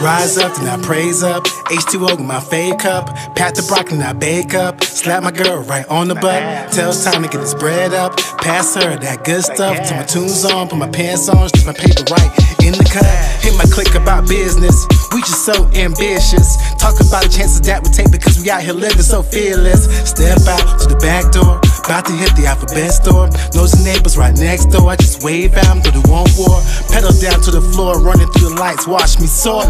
Rise up, then I praise up. H2O in my fade cup. Pat the broccoli, I bake up. Slap my girl right on the butt. Tell time to get this bread up. Pass her that good stuff. Till my tunes on, put my pants on, strip my paper right in the cut. Hit my click about business. We just so ambitious. Talk about the chances that we take because we out here living so fearless. Step out to the back door. About to hit the alphabet store. Knows the neighbors right next door. I just wave at them through the one war. Pedal down to the floor, running through the lights. Watch me soar.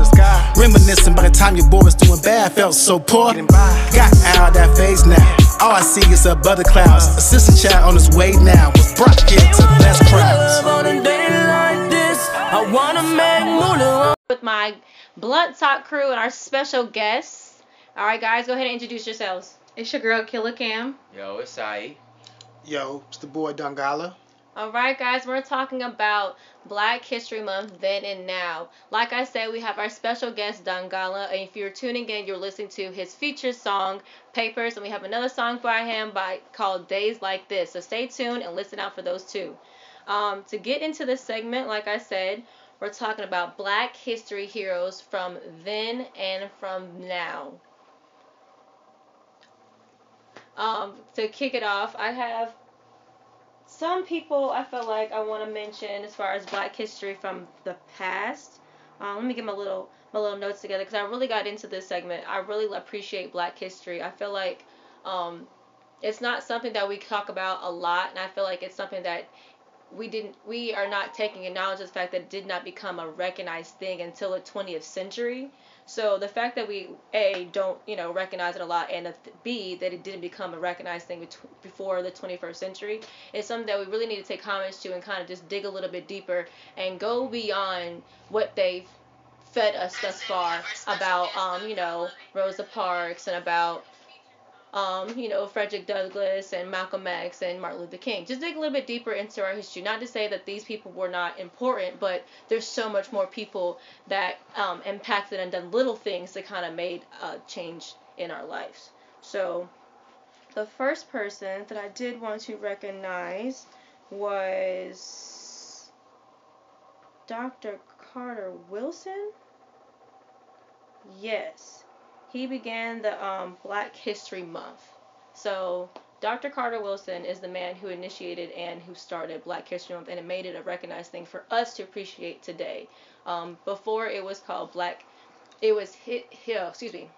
Reminiscing by the time your boy was doing bad, felt so poor. Got out that face now. All I see is a butter clouds. Assistant child on his way now. With Brock here to the best crowds. Love on a day like this. I wanna make moolah. with my Blunt Talk crew and our special guests. All right, guys, go ahead and introduce yourselves. It's your girl Killer Cam. Yo, it's Sai. Yo, it's the boy Dungala. All right, guys, we're talking about Black History Month then and now. Like I said, we have our special guest Dangala, and if you're tuning in, you're listening to his featured song Papers, and we have another song by him by called Days Like This. So stay tuned and listen out for those two. Um, to get into this segment, like I said, we're talking about Black history heroes from then and from now. Um, to kick it off, I have some people I feel like I want to mention as far as Black history from the past. Um, let me get my little my little notes together because I really got into this segment. I really appreciate Black history. I feel like um, it's not something that we talk about a lot, and I feel like it's something that we didn't we are not taking acknowledge the fact that it did not become a recognized thing until the 20th century. So the fact that we a don't you know recognize it a lot, and b that it didn't become a recognized thing before the 21st century is something that we really need to take homage to and kind of just dig a little bit deeper and go beyond what they've fed us thus far about um you know Rosa Parks and about um, you know, Frederick Douglass and Malcolm X and Martin Luther King. Just dig a little bit deeper into our history. Not to say that these people were not important, but there's so much more people that um, impacted and done little things that kind of made a change in our lives. So, the first person that I did want to recognize was Dr. Carter Woodson. Yes he began the um, Black History Month. So Dr. Carter Woodson is the man who initiated and who started Black History Month, and it made it a recognized thing for us to appreciate today. Um, before it was called Black, it was hit, excuse me,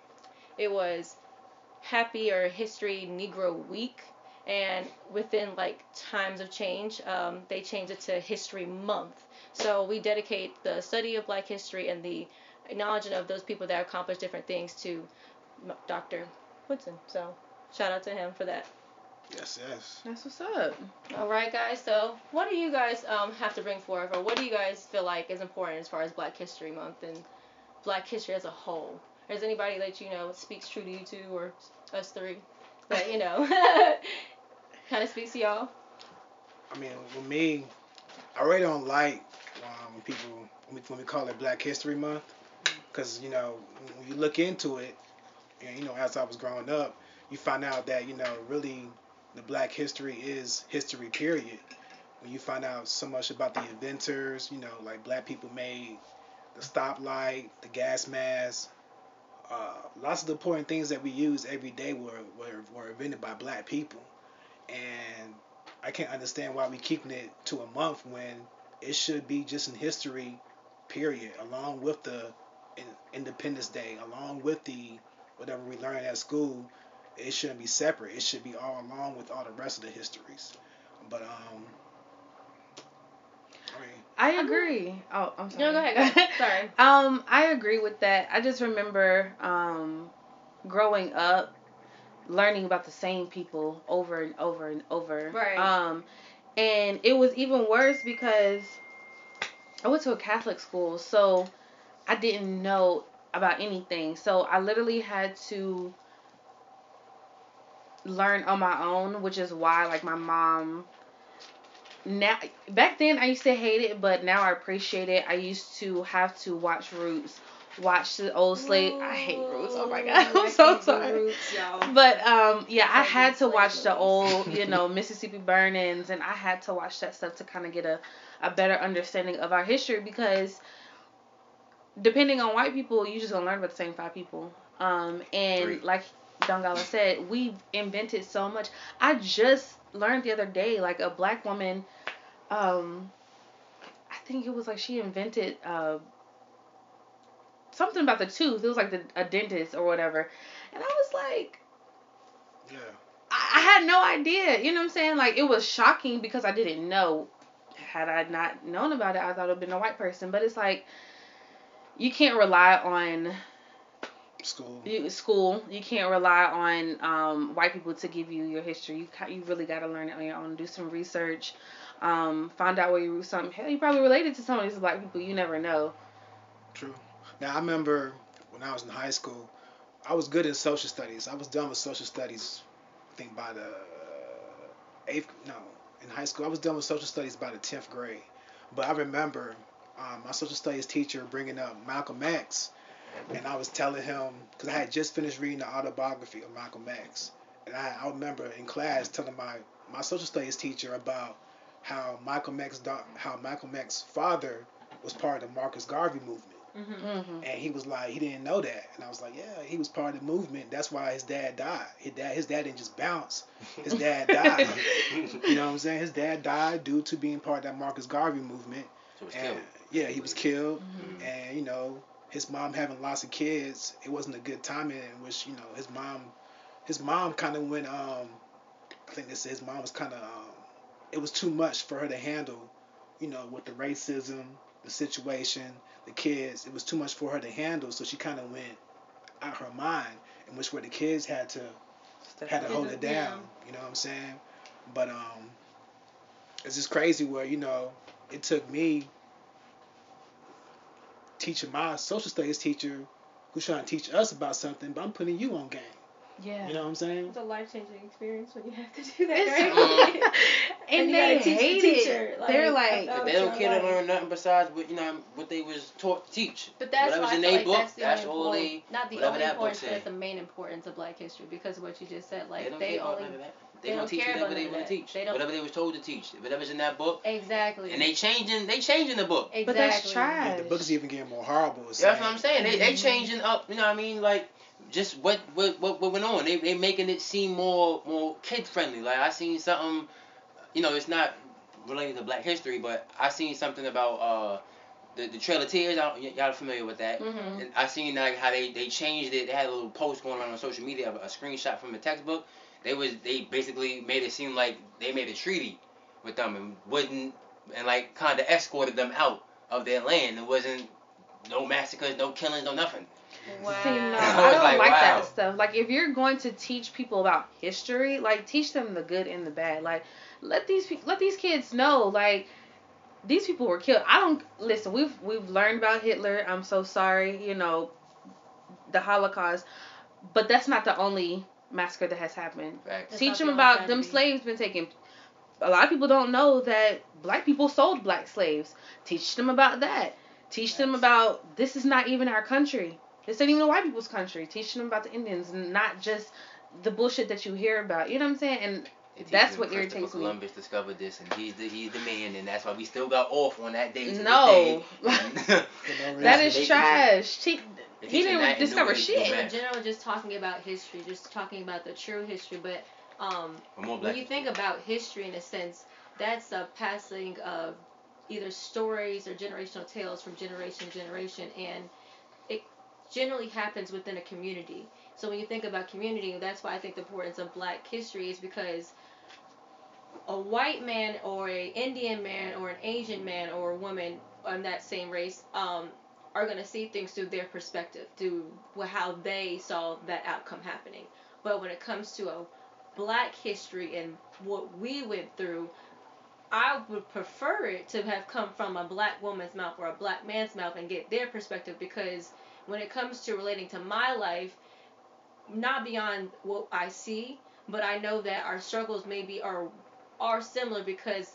it was Happy or History Negro Week, and within like times of change, um, they changed it to History Month. So we dedicate the study of Black history and the acknowledging of those people that accomplished different things to Dr. Woodson. So shout out to him for that. Yes, yes. That's what's up. All right, guys. So what do you guys um, have to bring forth, or what do you guys feel like is important as far as Black History Month and Black history as a whole? Is anybody that you know speaks true to you two or us three that you know kind of speaks to y'all? I mean, with me, I really don't like um, when people when we, when we call it Black History Month because you know when you look into it, and you know as I was growing up, you find out that you know really the Black history is history. Period. When you find out so much about the inventors, you know like Black people made the stoplight, the gas mask. Uh, lots of the important things that we use every day were, were, were invented by black people. And I can't understand why we keeping it to a month when it should be just in history, period, along with the Independence Day, along with the whatever we learn at school, it shouldn't be separate. It should be all along with all the rest of the histories. But um, I agree. Oh, I'm sorry. No, go ahead. Go ahead. Sorry. um, I agree with that. I just remember um, growing up, learning about the same people over and over and over. Right. Um, and it was even worse because I went to a Catholic school, so I didn't know about anything. So I literally had to learn on my own, which is why like my mom now back then I used to hate it, but now I appreciate it. I used to have to watch Roots, watch the old slave. I hate Roots. Oh my god, I'm so sorry. But um, yeah, I had to watch the old, you know, Mississippi Burnings, and I had to watch that stuff to kind of get a a better understanding of our history because depending on white people, you just gonna learn about the same five people. Um, and Three. like Dongala said, we invented so much. I just learned the other day, like a black woman, um, I think it was like she invented uh, something about the tooth. It was like the a dentist or whatever, and I was like, Yeah. I, I had no idea. You know what I'm saying? Like it was shocking because I didn't know. Had I not known about it, I thought it would have been a white person. But it's like you can't rely on School. you, school. You can't rely on um, white people to give you your history. You ca- you really got to learn it on your own. Do some research. Um, find out where you root something. Hell, you probably related to some of these black people. You never know. True. Now I remember when I was in high school, I was good in social studies. I was done with social studies, I think by the eighth. No, in high school I was done with social studies by the tenth grade. But I remember um, my social studies teacher bringing up Malcolm X, and I was telling him because I had just finished reading the autobiography of Malcolm X, and I, I remember in class telling my my social studies teacher about how Malcolm X how Malcolm X's father was part of the Marcus Garvey movement. Mm-hmm. And he was like, he didn't know that. And I was like, yeah, he was part of the movement. That's why his dad died. His dad, his dad didn't just bounce. His dad died. you know what I'm saying? His dad died due to being part of that Marcus Garvey movement. So it's And killed. Yeah, he was killed. Mm-hmm. And you know, his mom having lots of kids, it wasn't a good timing in which you know his mom, his mom kind of went. Um, I think they said his mom was kind of. Um, it was too much for her to handle. You know, with the racism, the situation, the kids. It was too much for her to handle, so she kind of went out her mind, in which where the kids had to had to hold it Yeah. down. You know what I'm saying? But um, it's just crazy where you know it took me teaching my social studies teacher who's trying to teach us about something, but I'm putting you on game. Yeah. You know what I'm saying? It's a life changing experience when you have to do that. Right? and, And they gotta the hate teacher, it. like, They're like, But they don't your care to learn nothing besides what you know what they was taught to teach. But that's Whatever's why in their like book, that's the that's only all they- not the only that book importance, but say. it's the main importance of Black history because of what you just said. Like they don't they, care about only none of that. They They, gonna don't teach care whatever they none of want to teach. They don't- Whatever they was told to teach. Whatever's in that book. exactly. And they changing they changing the book. exactly. but that's trash. Yeah, the book is even getting more horrible. That's what I'm saying. They Mm-hmm. they changing up, you know what I mean? Like just what what what, what went on. They they making it seem more more kid friendly. Like I seen something you know, it's not related to black history, but I seen something about uh the, the Trail of Tears, I don't- y'all are familiar with that? Mhm. And I seen like how they, they changed it. They had a little post going around on social media, of a screenshot from a textbook. They was they basically made it seem like they made a treaty with them and wouldn't and like kind of escorted them out of their land. It wasn't no massacres, no killings, no nothing. Wow. See, no, I I don't like, like, wow. that stuff. Like, if you're going to teach people about history, like, teach them the good and the bad. Like, let these pe- let these kids know, like, these people were killed. I don't listen. We've we've learned about Hitler. I'm so sorry. You know, the Holocaust, but that's not the only massacre that has happened. Facts. Teach them the about them tragedy. slaves been taken. A lot of people don't know that black people sold black slaves. Teach them about that. Teach them about this is not even our country. This ain't even the white people's country. Teach them about the Indians, not just the bullshit that you hear about. You know what I'm saying? And They That's them what Christopher irritates me. Columbus discovered this, and he's the he's the man, and that's why we still got off on that day. To No. this day. For no that reason. is They- trash. He, They he didn't and discover shit. in general, just talking about history, just talking about the true history. But um, For more black when you think about history, in a sense, that's a passing of either stories or generational tales from generation to generation, and it generally happens within a community. So when you think about community, that's why I think the importance of Black history is because a white man or a Indian man or an Asian man or a woman on that same race um, are going to see things through their perspective, through how they saw that outcome happening. But when it comes to a black history and what we went through, I would prefer it to have come from a black woman's mouth or a black man's mouth and get their perspective because when it comes to relating to my life, not beyond what I see, but I know that our struggles maybe are are similar because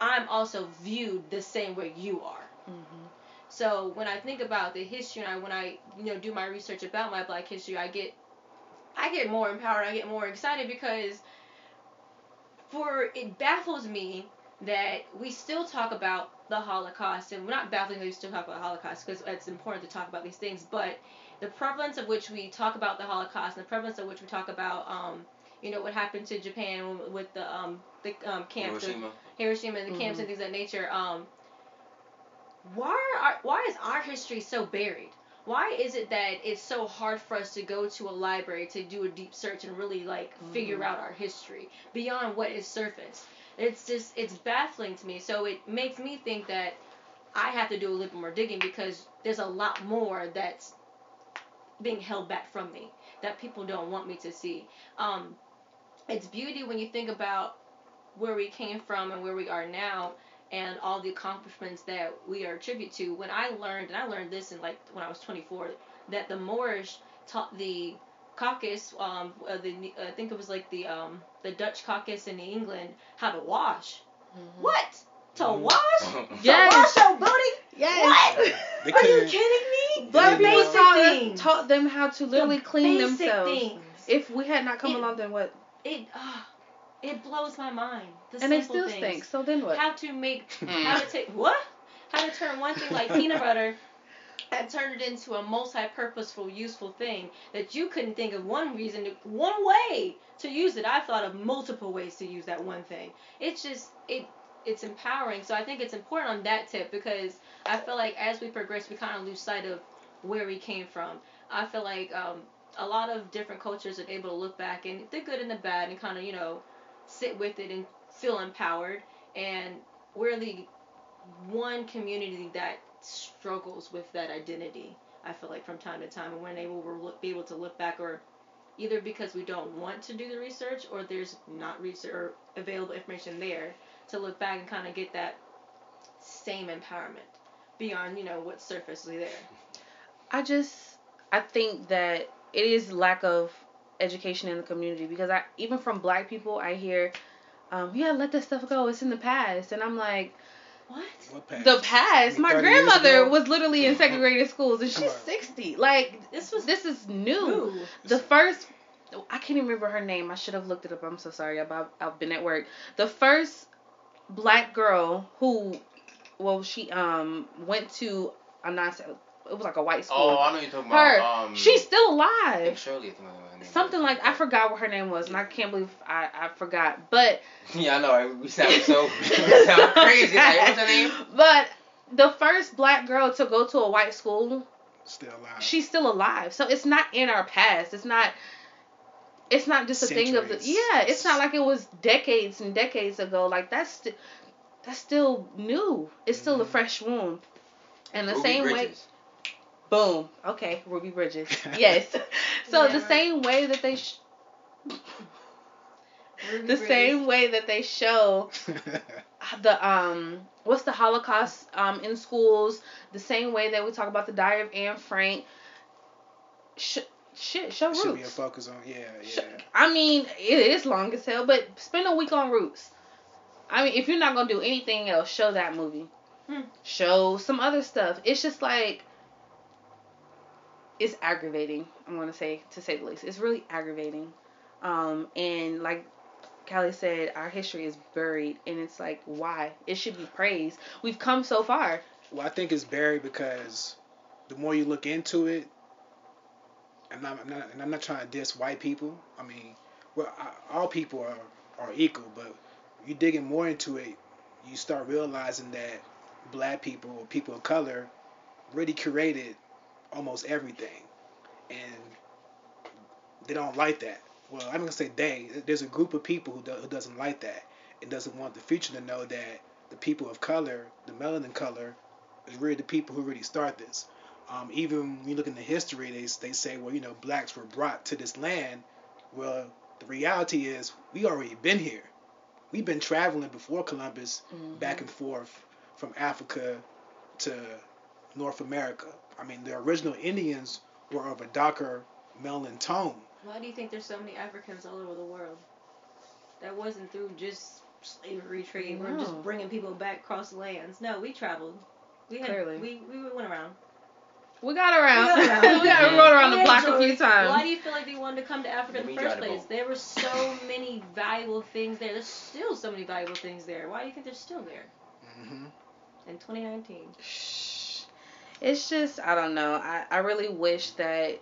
I'm also viewed the same way you are. Mhm. So when I think about the history and I, when I you know do my research about my Black history, I get I get more empowered. I get more excited because for it baffles me that we still talk about the Holocaust, and we're not baffling that we still talk about the Holocaust because it's important to talk about these things, but the prevalence of which we talk about the Holocaust and the prevalence of which we talk about, um, you know, what happened to Japan with the um, the um, camps, the- Hiroshima. Hiroshima and the camps and things of that nature. Um, why are why is our history so buried? Why is it that it's so hard for us to go to a library to do a deep search and really like figure out our history beyond what is surface? It's just it's baffling to me. So it makes me think that I have to do a little bit more digging because there's a lot more that's being held back from me that people don't want me to see. Um, it's beauty when you think about where we came from and where we are now and all the accomplishments that we are attribute to. When I learned, and I learned this in like when I was 24, that the Moorish taught the caucus, um, uh, the I think it was like the um, the Dutch caucus in England, how to wash. What? To wash? Yes. To wash your booty? Yes. What? They Are you kidding me? Black They people taught, things. taught them how to literally The clean basic themselves. Things. If we had not come It- along, then what? It uh, it blows my mind. The And they simple still things. stink. So then what? How to make how to take what? How to turn one thing like peanut butter and turn it into a multi-purposeful, useful thing that you couldn't think of one reason, to, one way to use it. I thought of multiple ways to use that one thing. It's just it it's empowering. So I think it's important on that tip because I feel like as we progress, we kind of lose sight of where we came from. I feel like um, a lot of different cultures are able to look back and the good and the bad and kind of you know sit with it and feel empowered. And we're the one community that struggles with that identity. I feel like from time to time, and when able to look, be able to look back, or either because we don't want to do the research, or there's not research or available information there to look back and kind of get that same empowerment beyond you know what's surfacely there. I just I think that it is lack of education in the community because I even from black people I hear, um, yeah, let this stuff go. It's in the past, and I'm like, What? What past? the past. My grandmother was literally in segregated schools, and she's sixty. Like This was this is new. Ooh. The first, I can't even remember her name. I should have looked it up. I'm so sorry. I've, I've been at work. The first black girl who, well, she um went to a non. It was like a white school. Oh, I know you're talking her. about. Um, She's still I think alive. Shirley. I think her name Something like I forgot what her name was, and I can't believe I, I forgot. But Yeah, I know. right? We sound so we sound crazy. Like, what's her name? But the first black girl to go to a white school, Still alive. she's still alive. So it's not in our past. It's not. It's not just a thing of the yeah. It's not like it was decades and decades ago. Like that's st- that's still new. It's still a Mhm. fresh wound. And the Ruby same way, Bridges. Boom. Okay, Ruby Bridges. Yes. so Yeah. the same way that they, sh- the Bridges. same way that they show the um what's the Holocaust um in schools, the same way that we talk about the Diary of Anne Frank. Sh- shit, show Roots. Should be a focus on yeah, yeah. I mean, it is long as hell, but spend a week on Roots. I mean, if you're not gonna do anything else, show that movie. Hmm. Show some other stuff. It's just like it's aggravating. I'm gonna say to say the least. It's really aggravating. Um, and like Callie said, our history is buried, and it's like why? It should be praised. We've come so far. Well, I think it's buried because the more you look into it, and I'm, I'm not, and I'm not trying to diss white people. I mean, well, I, all people are are equal, but you digging more into it, you start realizing that black people or people of color really created almost everything, and they don't like that. Well, I'm gonna say they. There's a group of people who, do, who doesn't like that and doesn't want the future to know that the people of color, the melanin color, is really the people who really start this. Um, even when you look into history, they they say, well, you know, blacks were brought to this land. Well, the reality is we already been here. We've been traveling before Columbus, back and forth from Africa to North America. I mean, the original Indians were of a darker melanin tone. Why do you think there's so many Africans all over the world? That wasn't through just slavery trade or just bringing people back across lands. No, we traveled. We had Clearly. we we went around. We got around. We got around. we got rode around the Yeah, block a few times. Why do you feel like they wanted to come to Africa Let in the first place? There were so many valuable things there. There's still so many valuable things there. Why do you think they're still there? Mm-hmm. in 2019. It's just I don't know. I, I really wish that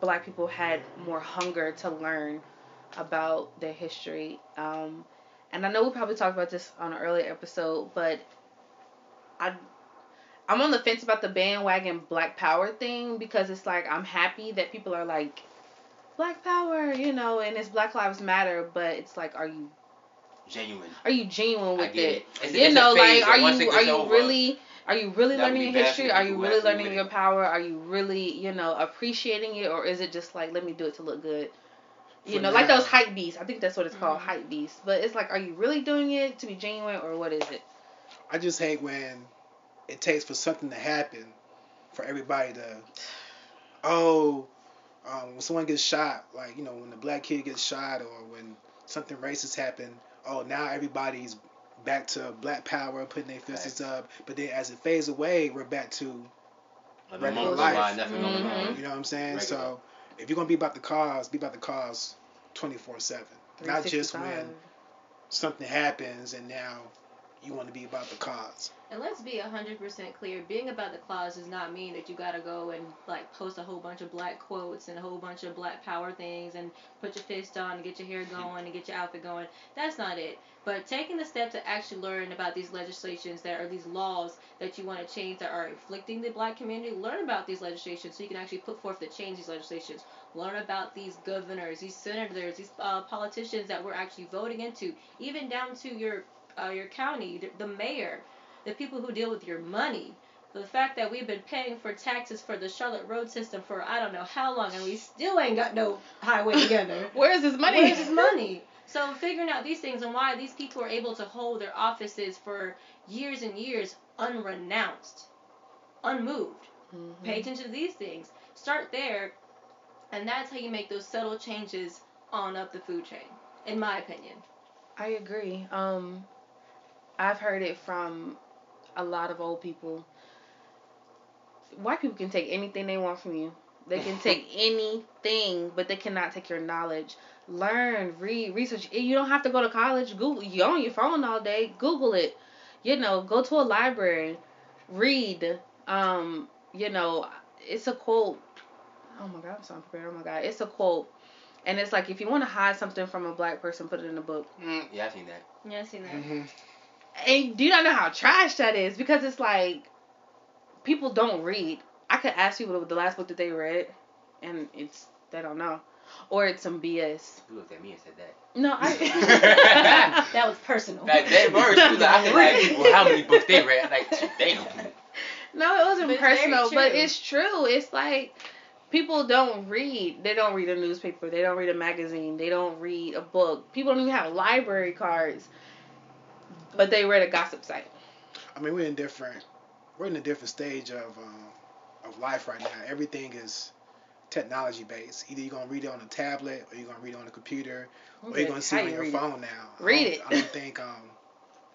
black people had more hunger to learn about their history. Um, and I know we probably talked about this on an earlier episode, but I I'm on the fence about the bandwagon Black Power thing because it's like I'm happy that people are like Black Power, you know, and it's Black Lives Matter, but it's like, are you Genuine. are you genuine with it? it. You know, like are and once it you are you over, really are you really that learning your history? Are you really learning your power? Are you really, you know, appreciating it or is it just like let me do it to look good? You For know, like those hype beasts. I think that's what it's called, Mhm. hype beasts. But it's like, are you really doing it to be genuine or what is it? I just hate when it takes for something to happen for everybody to, oh, um, when someone gets shot, like you know when the black kid gets shot or when something racist happened, oh now everybody's back to black power, putting their fists up. But then as it fades away, we're back to Like, Regular life. go by, nothing going Mhm. on. you know what I'm saying. Regular. So if you're gonna be about the cause, be about the cause, twenty four seven, not just when something happens and now you want to be about the cause. And let's be 100% clear, being about the cause does not mean that you gotta go and like post a whole bunch of black quotes and a whole bunch of black power things and put your fist on and get your hair going and get your outfit going. That's not it. But taking the step to actually learn about these legislations that are these laws that you want to change that are inflicting the black community, learn about these legislations so you can actually put forth to change these legislations. Learn about these governors, these senators, these uh, politicians that we're actually voting into, even down to your uh, your county, the, the mayor, the people who deal with your money. The fact that we've been paying for taxes for the Charlotte road system for I don't know how long, and we still ain't got no highway together. Where is this money? Where's his money? So figuring out these things and why these people are able to hold their offices for years and years unrenounced, unmoved. Mhm. Pay attention to these things. Start there, and that's how you make those subtle changes on up the food chain, in my opinion. I agree. Um, I've heard it from a lot of old people. White people can take anything they want from you. They can take anything, but they cannot take your knowledge. Learn, read, research. You don't have to go to college. Google. You're on your phone all day. Google it. You know, go to a library, read. Um, you know, it's a quote. Oh my God, I'm so unprepared. Oh my God, it's a quote. And it's like if you want to hide something from a black person, put it in a book. Mm, yeah, I've seen that. Yeah, I've seen that. Mm-hmm. And do you not know how trash that is? Because it's like people don't read. I could ask people the last book that they read, and it's they don't know, or it's some BS. You looked at me and said that. No, I. that was personal. Like that words. I could ask people how many books they read. Like damn. no, it wasn't But it's personal, but it's true. It's like people don't read. They don't read a newspaper. They don't read a magazine. They don't read a book. People don't even have library cards, but they read a gossip site. I mean, we're in different, we're in a different stage of um, of life right now. Everything is technology based. Either you're gonna read it on a tablet, or you're gonna read it on a computer, or you're gonna see it on you your read it? phone now. Read don't- it. I don't think um,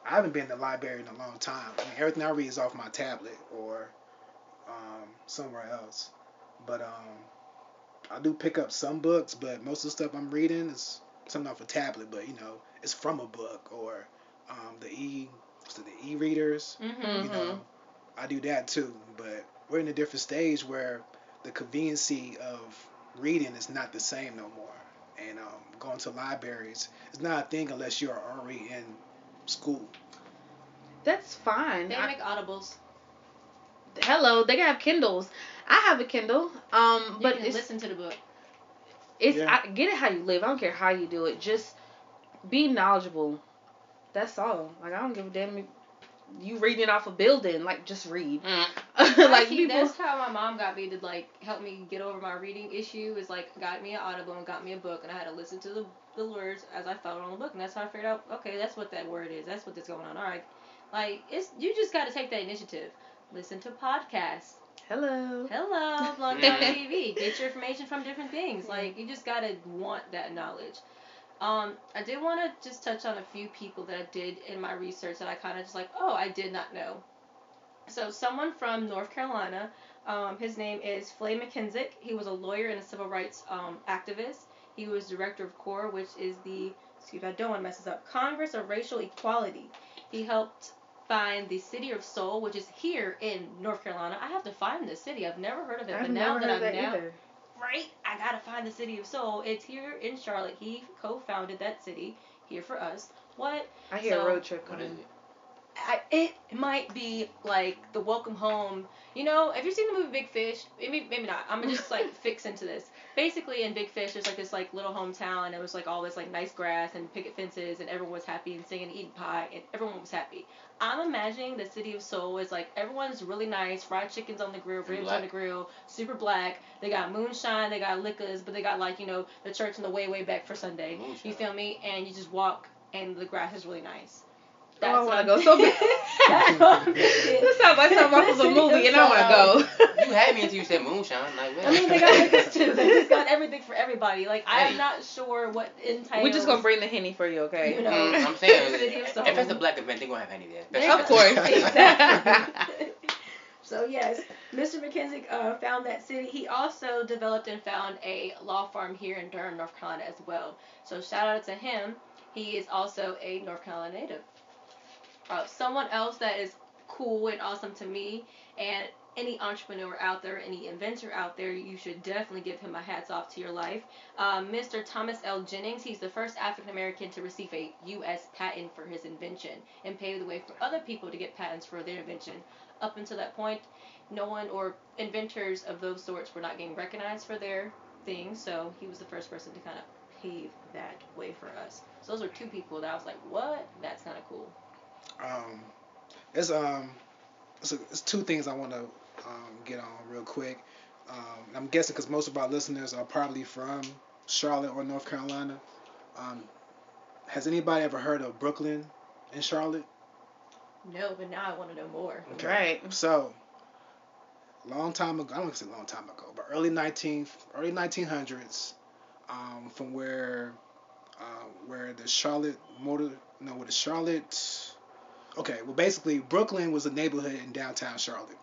I haven't been in the library in a long time. I mean, everything I read is off my tablet or um, somewhere else. But um, I do pick up some books, but most of the stuff I'm reading is something off a tablet. But you know, it's from a book or um, the e, what's it, the e-readers Mm-hmm. you know i do that too but we're in a different stage where the conveniency of reading is not the same no more and um, going to libraries is not a thing unless you're already in school That's fine. They I- make audibles. hello, they can have Kindles. I have a Kindle. Um, You but can listen to the book. it's Yeah. I, get it how you live. I don't care how you do it. Just be knowledgeable. That's all. Like I don't give a damn if you reading off a building. Like just read. Mm. like Actually, people. that's how my mom got me to like help me get over my reading issue. Is like got me an audible and got me a book, and I had to listen to the the words as I found on the book, and that's how I figured out. Okay, that's what that word is. That's what that's going on. All right, like it's you just got to take that initiative. Listen to podcasts. Hello. Hello, Blog Mhm. TV. Get your information from different things. Like you just gotta want that knowledge. Um, I did want to just touch on a few people that I did in my research that I kind of just like, oh, I did not know. So someone from North Carolina, um, his name is Floyd McKissick. He was a lawyer and a civil rights um, activist. He was director of CORE, which is the excuse me, I don't want to mess this up. Congress of Racial Equality. He helped find the city of Soul, which is here in North Carolina. I have to find this city. I've never heard of it, I've but now that I'm now either. Right, I gotta find the city of Soul. It's here in Charlotte. He co-founded that city here for us. What? I hear So- a road trip What coming. I, it might be like the welcome home. You know, have you seen the movie Big Fish? Maybe maybe not. I'm just like fix into this. Basically, in Big Fish, there's like this like little hometown. And it was like all this like nice grass and picket fences, and everyone was happy and singing, and eating pie, and everyone was happy. I'm imagining the city of Soul is like everyone's really nice, fried chickens on the grill, ribs on the grill, super black. They got moonshine, they got liquors, but they got like you know the church in the way way back for Sunday. Moonshine. You feel me? And you just walk, and the grass is really nice. Oh, I That's wanna go so bad. That's what I'm thinking. This sounds like something off of a movie, and I want to go. You had me until you said moonshine. Like, I mean, they got liquors too. They just got everything for everybody. Like, I am Hey. not sure what entails. We're just gonna bring the henny for you, okay? You know. Mm, I'm saying, City if it's a black event, they're gonna have henny there. They- Of course. exactly. so yes, Mr. McKenzie uh, found that city. He also developed and found a law firm here in Durham, North Carolina, as well. So shout out to him. He is also a North Carolina native. Uh, someone else that is cool and awesome to me, and any entrepreneur out there, any inventor out there, you should definitely give him a hats off to your life. Um, Mr. Thomas L. Jennings, he's the first African American to receive a U.S. patent for his invention and paved the way for other people to get patents for their invention. Up until that point, no one or inventors of those sorts were not getting recognized for their things, so he was the first person to kind of pave that way for us. So those are two people that I was like, what? That's kind of cool. Um, it's um, it's, a, it's two things I want to um, get on real quick. Um, I'm guessing because most of our listeners are probably from Charlotte or North Carolina. Um, has anybody ever heard of Brooklyn in Charlotte? No, but now I want to know more. Right. So, long time ago, I don't want to say long time ago, but early 19th, early 1900s, um, from where, uh, where the Charlotte Motor, no, where the Charlotte, okay, well basically Brooklyn was a neighborhood in downtown Charlotte.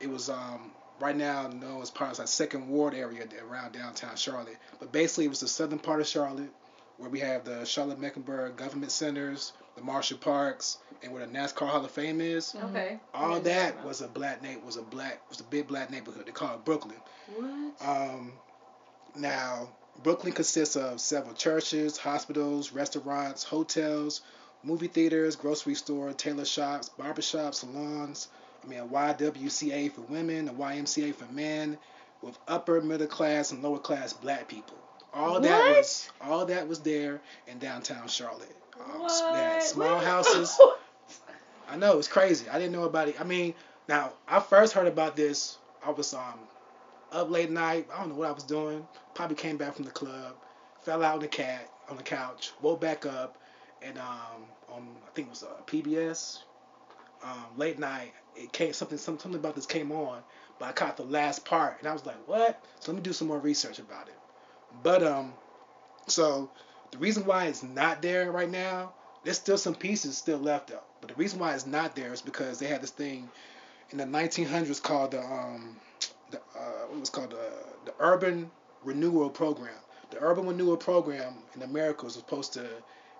It was um, right now known as part of the Second Ward area around downtown Charlotte, but basically it was the southern part of Charlotte, where we have the Charlotte Mecklenburg Government Centers, the Marshall Parks, and where the NASCAR Hall of Fame is Okay. all that was a black na- was a black was a big black neighborhood. They call it Brooklyn. What? Um, now Brooklyn consists of several churches, hospitals, restaurants, hotels, movie theaters, grocery store, tailor shops, barbershops, salons. I mean, a YWCA for women, a YMCA for men, with upper middle class and lower class black people. All that was all that was there in downtown Charlotte. Um, What? small What? houses. I know it's crazy. I didn't know about it. I mean, now I first heard about this. I was um up late night. I don't know what I was doing. Probably came back from the club, fell out on the cat on the couch, woke back up, and um on I think it was uh, PBS. Um, late night, it came something something about this came on, but I caught the last part, and I was like, what? So let me do some more research about it. But um, so the reason why it's not there right now, there's still some pieces still left though. But the reason why it's not there is because they had this thing in the 1900s called the um, the uh, what was called the the Urban Renewal Program. The Urban Renewal Program in America was supposed to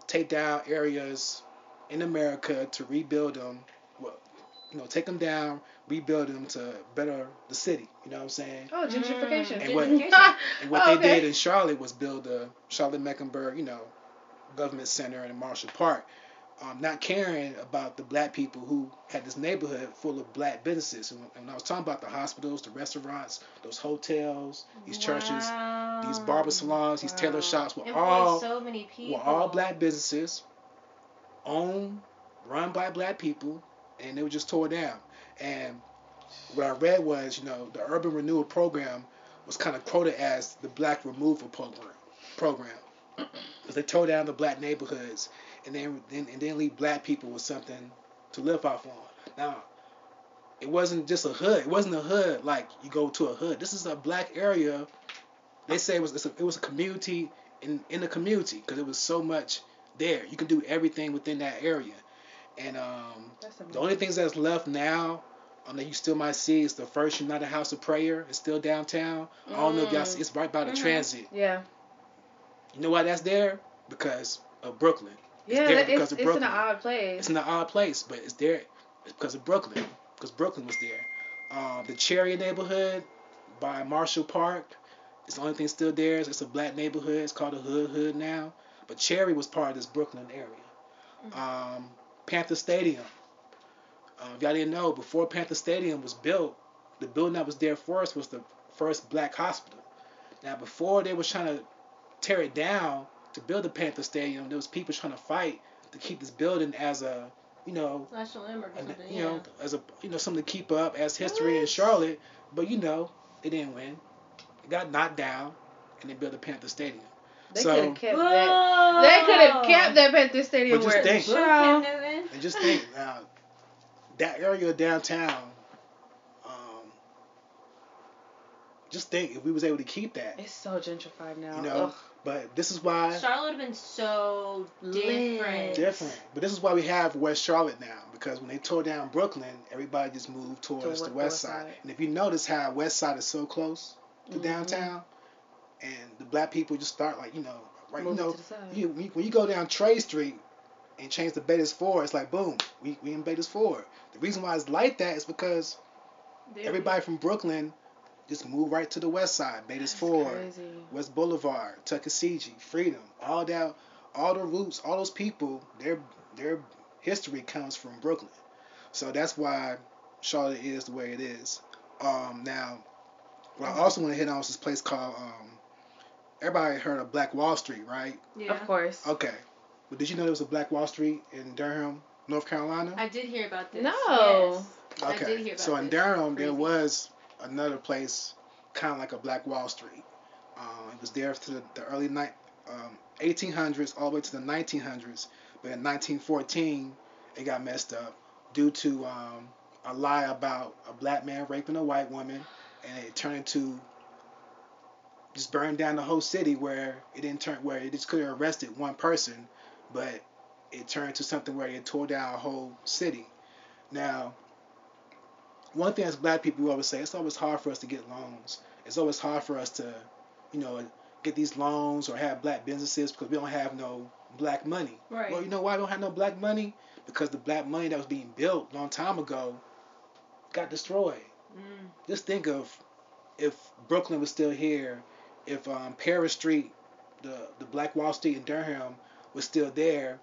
take down areas in America to rebuild them. Well, you know, take them down, rebuild them to better the city. You know what I'm saying? Oh, gentrification. And what- Gentrification. And what Oh, they okay. did in Charlotte was build the Charlotte Mecklenburg, you know, government center in Marshall Park. Um, not caring about the black people who had this neighborhood full of black businesses. And when- I was talking about the hospitals, the restaurants, those hotels, these churches, these barber salons, these tailor shops were all so many people. were all black businesses, owned, run by black people, and they were just tore down. And what I read was, you know, the urban renewal program was kind of quoted as the black removal program. Program, because they tore down the black neighborhoods, and then then and then leave black people with something to live off on. Now, it wasn't just a hood. It wasn't a hood like you go to a hood. This is a black area. They say it was it's a, it was a community in in the community because it was so much there. You can do everything within that area, and um, the only things that's left now, um, that you still might see is the First United House of Prayer. It's still downtown. I don't know if y'all see. It's right by the Mhm. transit. Yeah. You know why that's there? Because of Brooklyn. It's Yeah, that- because it's, of it's in an odd place. It's in an odd place, but it's there. It's because of Brooklyn, because Brooklyn was there. Um, the Cherry neighborhood by Marshall Park is the only thing still there. It's a black neighborhood. It's called a Hood Hood now. But Cherry was part of this Brooklyn area. Um, Panther Stadium. Uh, if y'all didn't know, before Panther Stadium was built, the building that was there first was the first black hospital. Now, before they was trying to tear it down to build the Panther Stadium, there was people trying to fight to keep this building as a, you know, National landmark you yeah. know, as a you know something to keep up as history in Charlotte. But you know, they didn't win. It got knocked down, and they built the Panther Stadium. They So- could have kept that. They could have kept that Panther Stadium But just where think- Look, Child. Cam Newton. And just think now, that area downtown. Um, just think if we was able to keep that, It's so gentrified now. you know. Ugh. But this is why Charlotte would have been so different. different. But this is why we have West Charlotte now because when they tore down Brooklyn, everybody just moved towards Toward the the West West Side. Side. And if you notice how West Side is so close to Mhm. downtown, and the black people just start like you know right you know to the side. you, when you- when you go down Trade Street and change the Beatties Ford, it's like boom, we we in Beatties Ford. The reason why it's like that is because everybody from Brooklyn just moved right to the West Side, Betis That's Ford. crazy. West Boulevard, Tuckasegee, Freedom, all that, all the roots, all those people, their their history comes from Brooklyn. So that's why Charlotte is the way it is. Um, now, what I also want to hit on is this place called um, everybody heard of Black Wall Street, right? Yeah. Of course. Okay, but did you know there was a Black Wall Street in Durham, North Carolina? I did hear about this. No. Yes. I Okay, did hear about so in this. Durham there was another place, kind of like a Black Wall Street. Um, it was there to the, the early ni- um, 1800s all the way to the 1900s. But in 1914, it got messed up due to um, a lie about a black man raping a white woman, and it turned into just burned down the whole city where it didn't turn where it just could have arrested one person, but it turned to something where it tore down a whole city. Now, one thing as black people we always say, it's always hard for us to get loans. It's always hard for us to, you know, get these loans or have black businesses because we don't have no black money. Right. Well, you know why we don't have no black money? Because the black money that was being built a long time ago got destroyed. Mm. Just think of if Brooklyn was still here, if um, Parrish Street, the the Black Wall Street in Durham was still there,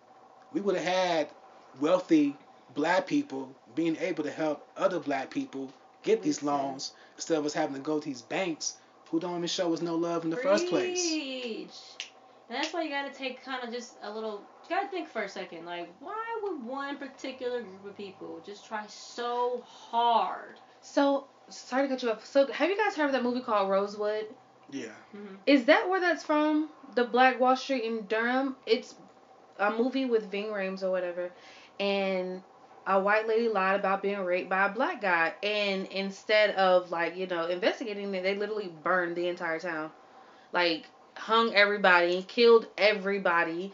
we would have had wealthy black people being able to help other black people get these loans instead of us having to go to these banks who don't even show us no love in the first place. And that's why you gotta take kind of just a little. You gotta think for a second. Like, why would one particular group of people just try so hard? So sorry to cut you off. So have you guys heard of that movie called Rosewood? Yeah. Mm-hmm. Is that where that's from? The Black Wall Street in Durham. It's a movie with Ving Rhames or whatever, and a white lady lied about being raped by a black guy, and instead of like you know investigating it, they literally burned the entire town, like hung everybody, killed everybody,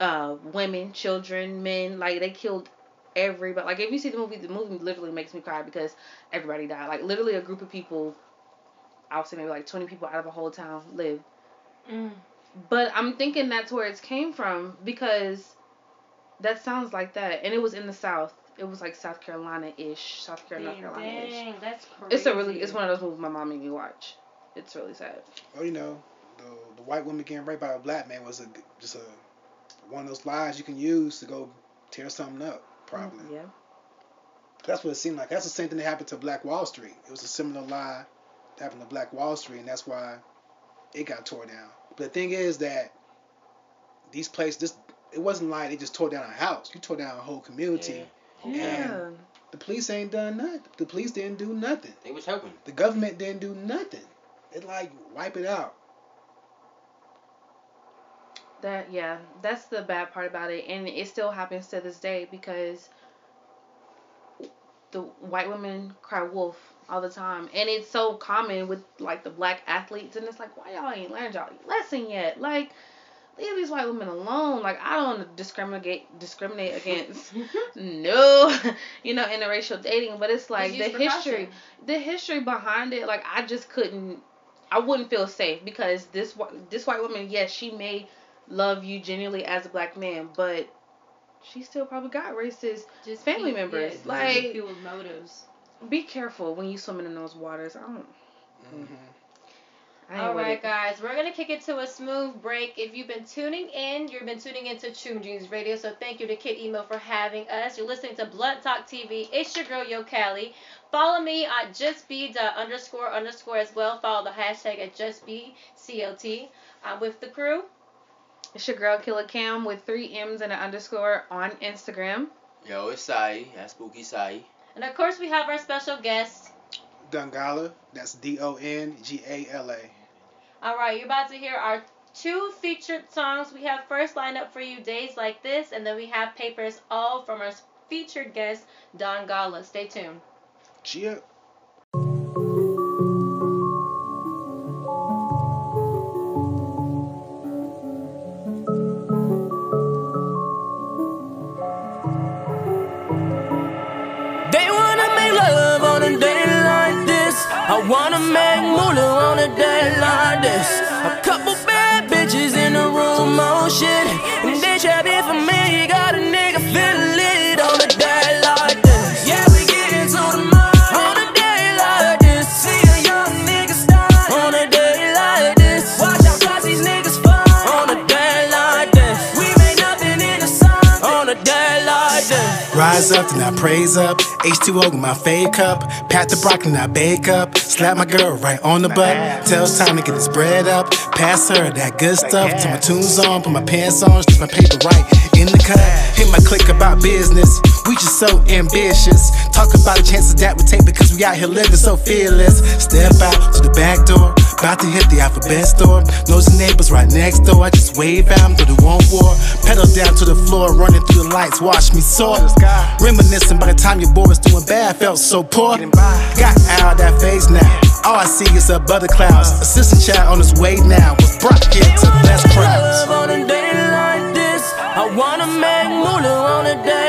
uh, women, children, men, like they killed everybody. Like if you see the movie, the movie literally makes me cry because everybody died. Like literally a group of people I would say maybe like 20 people out of a whole town lived. Mm. But I'm thinking that's where it came from because that sounds like that. And it was in the South. It was like South Carolina ish. South Carolina, Dang, North Carolina ish. that's crazy. It's a really, it's one of those movies my mom made me watch. It's really sad. oh you know, the the white woman getting raped by a black man was a just a one of those lies you can use to go tear something up. Probably. Yeah. That's what it seemed like. That's the same thing that happened to Black Wall Street. It was a similar lie that happened to Black Wall Street, and that's why it got tore down. But the thing is that these places, this it wasn't like they just tore down a house. You tore down a whole community. Yeah. Yeah. The police ain't done nothing. The police didn't do nothing. They was helping. The government didn't do nothing. It like wipe it out. That yeah, that's the bad part about it, and it still happens to this day because the white women cry wolf all the time, and it's so common with like the black athletes, and it's like why y'all ain't learned y'all lesson yet? Like leave these white women alone. Like I don't discriminate discriminate against no, you know, interracial dating, but it's like Just the history, the history behind it. Like I just couldn't, I wouldn't feel safe because this this white woman, yes, she may love you genuinely as a black man, but she still probably got racist. Just Family members, yeah, like- people's motives. Be careful when you swimming in those waters. I don't. Mhm. I ain't All with it. guys, we're gonna kick it to a smooth break. If you've been tuning in, you've been tuning into True Jeans Radio. So thank you to Kid Emo for having us. You're listening to Blunt Talk TV. It's your girl Yo Cali. Follow me at justbe underscore underscore as well. Follow the hashtag at justbclt. I'm with the crew. It's your girl Killer Cam with three M's and an underscore on Instagram. Yo, it's Sai. That's Spooky Sai. And of course, we have our special guest. Dongala. That's D O N G A L A. All right, you're about to hear our two featured songs. We have first lined up for you Days Like This, and then we have Papers All from our featured guest, Don Gala. Stay tuned. Chia. Rise up, then I praise up. H2O with my fade cup. Pat the broccoli, then I bake up. Slap my girl right on the butt. Tell it's time to get this bread up. Pass her that good stuff. Till my tunes on, put my pants on, stick my paper right in the cut. Hit my click about business. We just so ambitious. Talk about the chances that we take because we out here living so fearless. Step out to the back door. About to hit the alphabet store. Knows the neighbors right next door. I just wave at 'em through the one war. Pedal down to the floor, running through the lights. Watch me soar. Reminiscing by the time your boy was doing bad, felt so poor. Got out of that phase now. All I see is up other clouds. Assistant chat on his way now. Was brought here to bless crowds. I wanna make moolah on a day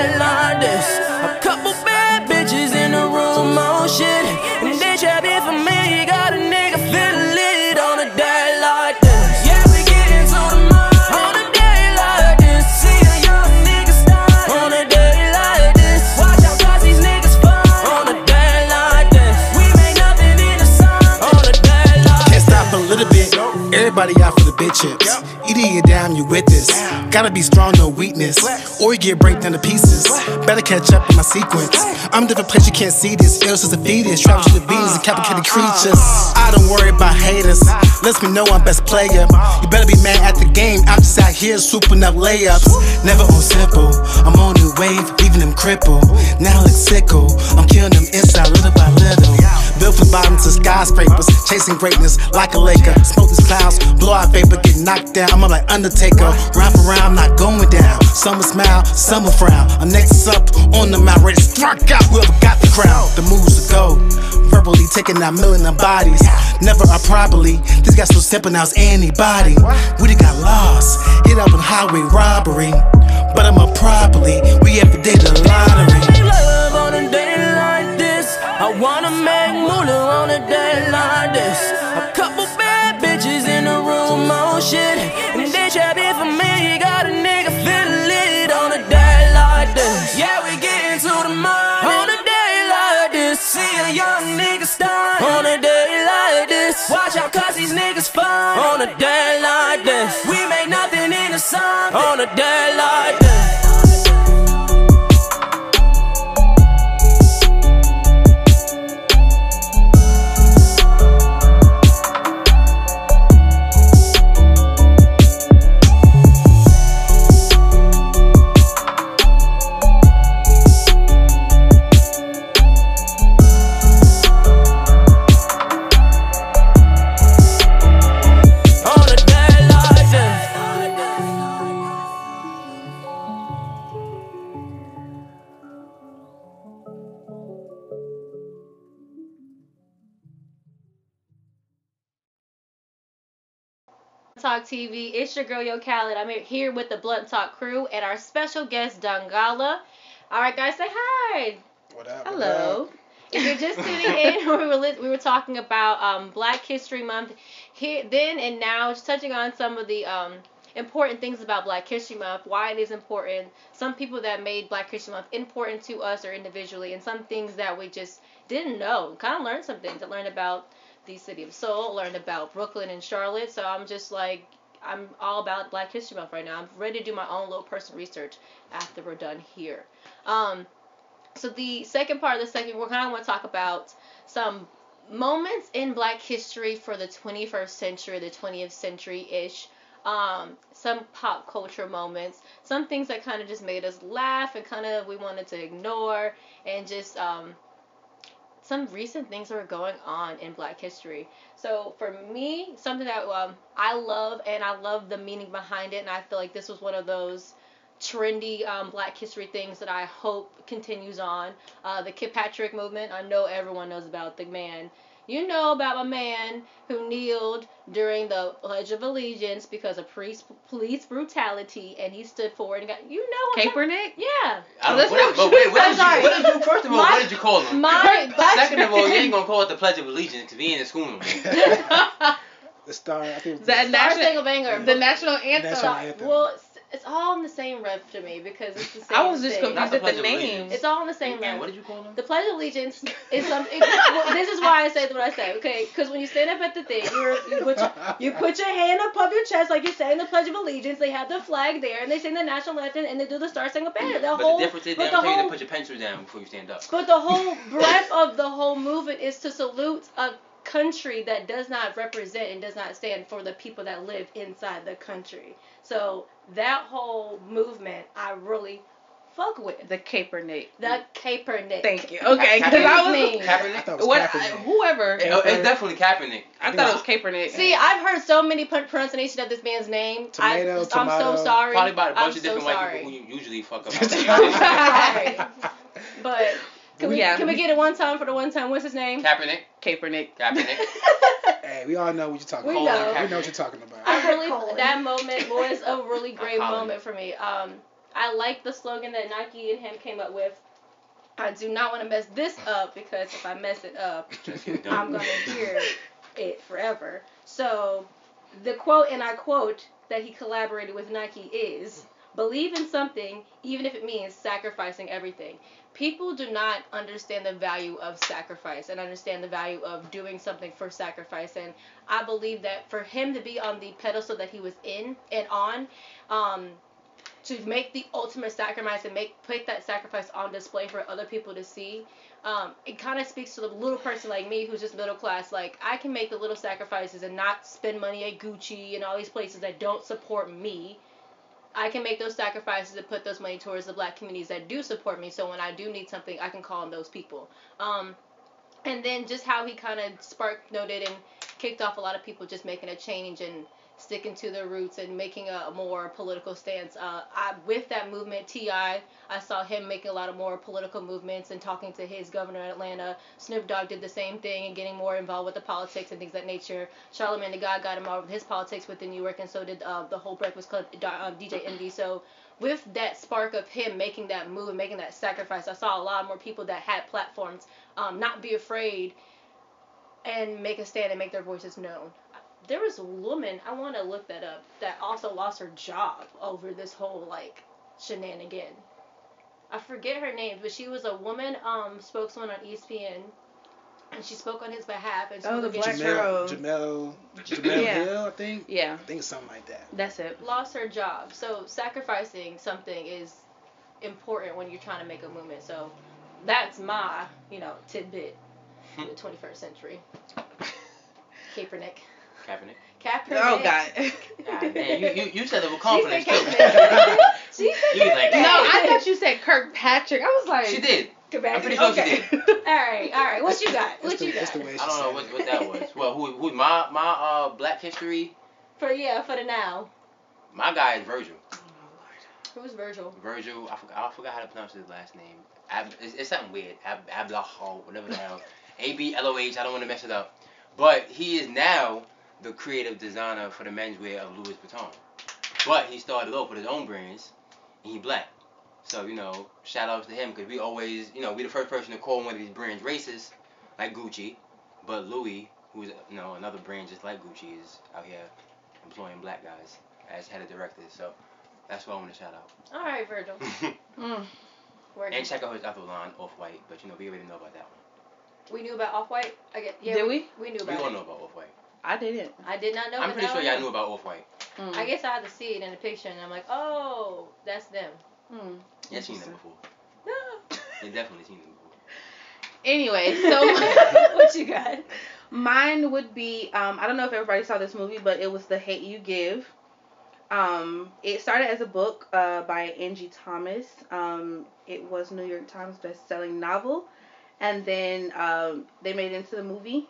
Everybody out big chips. Either you're down, you with this. Gotta be strong, no weakness. Or you get break down to pieces. Better catch up in my sequence. I'm a different place, you can't see this. Ills is a fetus. Travel to the beans and complicated creatures. I don't worry about haters. Lets me know I'm best player. You better be mad at the game. I'm just out here swooping up layups. Never on simple. I'm on the wave, leaving them crippled. Now look sickle. I'm killing them inside little by little. Built from bottom to skyscrapers, chasing greatness like a Laker. Smoke these clouds, blow out vapor, get knocked down. I'm like Undertaker. Round for round, I'm not going down. Summer smile, summer frown. I'm next up on the mount, ready to strike out whoever got the crown. The moves to go. Verbally taking out million of bodies. Never are properly. This so simple now it's anybody. We done got lost. Hit up on highway robbery. But I'm up properly. We every day the lottery. Sun TV. It's your girl Yo Khaled. I'm here with the Blunt Talk crew and our special guest Dongala. All right, guys, say hi. What up? what Hello. up? If you're just tuning in, we were we were talking about um, Black History Month here then and now, just touching on some of the um, important things about Black History Month, why it is important, some people that made Black History Month important to us or individually, and some things that we just didn't know. Kind of learned some things. I learned about the city of Soul, learned about Brooklyn and Charlotte. So I'm just like, I'm all about Black History Month right now. I'm ready to do my own little personal research after we're done here. Um, so the second part of the second, we're kind of want to talk about some moments in Black history for the 21st century, the 20th century ish. Um, some pop culture moments, some things that kind of just made us laugh and kind of we wanted to ignore, and just um, some recent things that are going on in Black history. So for me, something that um, I love and I love the meaning behind it, and I feel like this was one of those trendy um, Black History things that I hope continues on. Uh, the Kilpatrick movement. I know everyone knows about the man. You know about a man who kneeled during the Pledge of Allegiance because of police police brutality, and he stood forward and got. You know. what I'm- Kaepernick? Yeah. I don't, That's what, not but wait, what I'm did, you, what did you, first of all, My- what did you call him? My Second of all, you ain't gonna call it the Pledge of Allegiance because we ain't in school the star, I think. That Star national- Spangled Banner. The national anthem. National anthem. Well, it's, it's all in the same rev to me because it's the same. I was just thing. confused Not the at the Pledge names. It's all in the same And rev. what did you call them? The Pledge of Allegiance is something. well, this is why I say what I say, okay? Because when you stand up at the thing, you're, you put your, you put your hand above your chest like you're saying the Pledge of Allegiance. They have the flag there, and they sing the national anthem, and they do the Star Spangled Banner. The But whole, the difference is they but don't the tell you to put your pencil down before you stand up. but the whole breadth of the whole movement is to salute a country that does not represent and does not stand for the people that live inside the country. So that whole movement, I really fuck with. The Kaepernick. The Kaepernick. Thank you. Okay, because Kaepernick. I was Name. Kaepernick? thought what Kaepernick. Whoever. It- it's definitely Kaepernick. I thought it was Kaepernick. See, I've heard so many pun- pronunciations of this man's name. Tomato, I, I'm tomato. so sorry. Probably by a bunch I'm of different so white sorry. people who you usually fuck up. I'm sorry. But can we, Yeah. can we get it one time for the one time? What's his name? Kaepernick. Kaepernick. Kaepernick. Hey, we all know what you're talking We about. know. We know what you're talking about. I really Colin. that moment was a really great moment for me. Um, I like the slogan that Nike and him came up with. I do not want to mess this up because if I mess it up, I'm gonna hear it forever. So, the quote, and I quote, that he collaborated with Nike is believe in something, even if it means sacrificing everything. People do not understand the value of sacrifice and understand the value of doing something for sacrifice. And I believe that for him to be on the pedestal that he was in and on, um, to make the ultimate sacrifice and make put that sacrifice on display for other people to see, um, it kind of speaks to the little person like me who's just middle class. Like I can make the little sacrifices and not spend money at Gucci and all these places that don't support me. I can make those sacrifices and put those money towards the black communities that do support me. So when I do need something, I can call on those people. Um, and then just how he kind of spark noted and kicked off a lot of people just making a change and sticking to their roots and making a more political stance. Uh, I with that movement, T.I., I saw him making a lot of more political movements and talking to his governor in Atlanta. Snoop Dogg did the same thing and getting more involved with the politics and things of that nature. Charlamagne the God got involved with his politics within New York, and so did uh, the whole Breakfast Club, uh, DJ Envy. So with that spark of him making that move and making that sacrifice, I saw a lot more people that had platforms um, not be afraid and make a stand and make their voices known. There was a woman, I want to look that up, that also lost her job over this whole like shenanigan. I forget her name, but she was a woman um spokesman on ESPN, and she spoke on his behalf. And she Oh, was the against- black girl. Jemele, Jemele, Jemele Yeah. Hill, I think. Yeah, I think it's something like that. that's it. lost her job. So sacrificing something is important when you're trying to make a movement. So that's my, you know, tidbit for the 21st century. Kaepernick. Kaepernick. Kaepernick. Oh God. God Man, you, you, you said it with She confidence said too. She said You was like, no, I thought you said Kirkpatrick. I was like. She did. Kaepernick. I'm pretty sure she okay. did. All right, all right. What you got? What the, you that's got? the way she I don't know what, what that was. Well, who who my my uh Black History? For yeah, for the now. My guy is Virgil. Who's Virgil? Virgil. I forgot. I forgot how to pronounce his last name. Ab, it's, it's something weird. Ab, Abloh, whatever the hell. A B L O H. I don't want to mess it up. But he is now the creative designer for the menswear of Louis Vuitton. But he started off with his own brands, and he black. So you know, shout outs to him because we always, you know, we the first person to call one of these brands racist, like Gucci. But Louis, who's you know another brand just like Gucci, is out here employing black guys as head of directors. So that's what I want to shout out. All right, Virgil. Mm. Where and check out his other line, Off White. But you know we already know about that one. we knew about Off White. I get. Yeah, Did we? we? We knew We all it. know about Off White. I didn't. I did not know. I'm pretty now sure y'all knew about Off White. Mm. I guess I had to see it in the picture, and I'm like, oh, that's them. Mm. Yeah, seen them Interesting. before. No. You definitely seen them before. Anyway, so what you got? mine would be um, I don't know if everybody saw this movie, but it was The Hate You Give. Um, it started as a book uh, by Angie Thomas. Um, it was New York Times best-selling novel, and then um, they made it into the movie.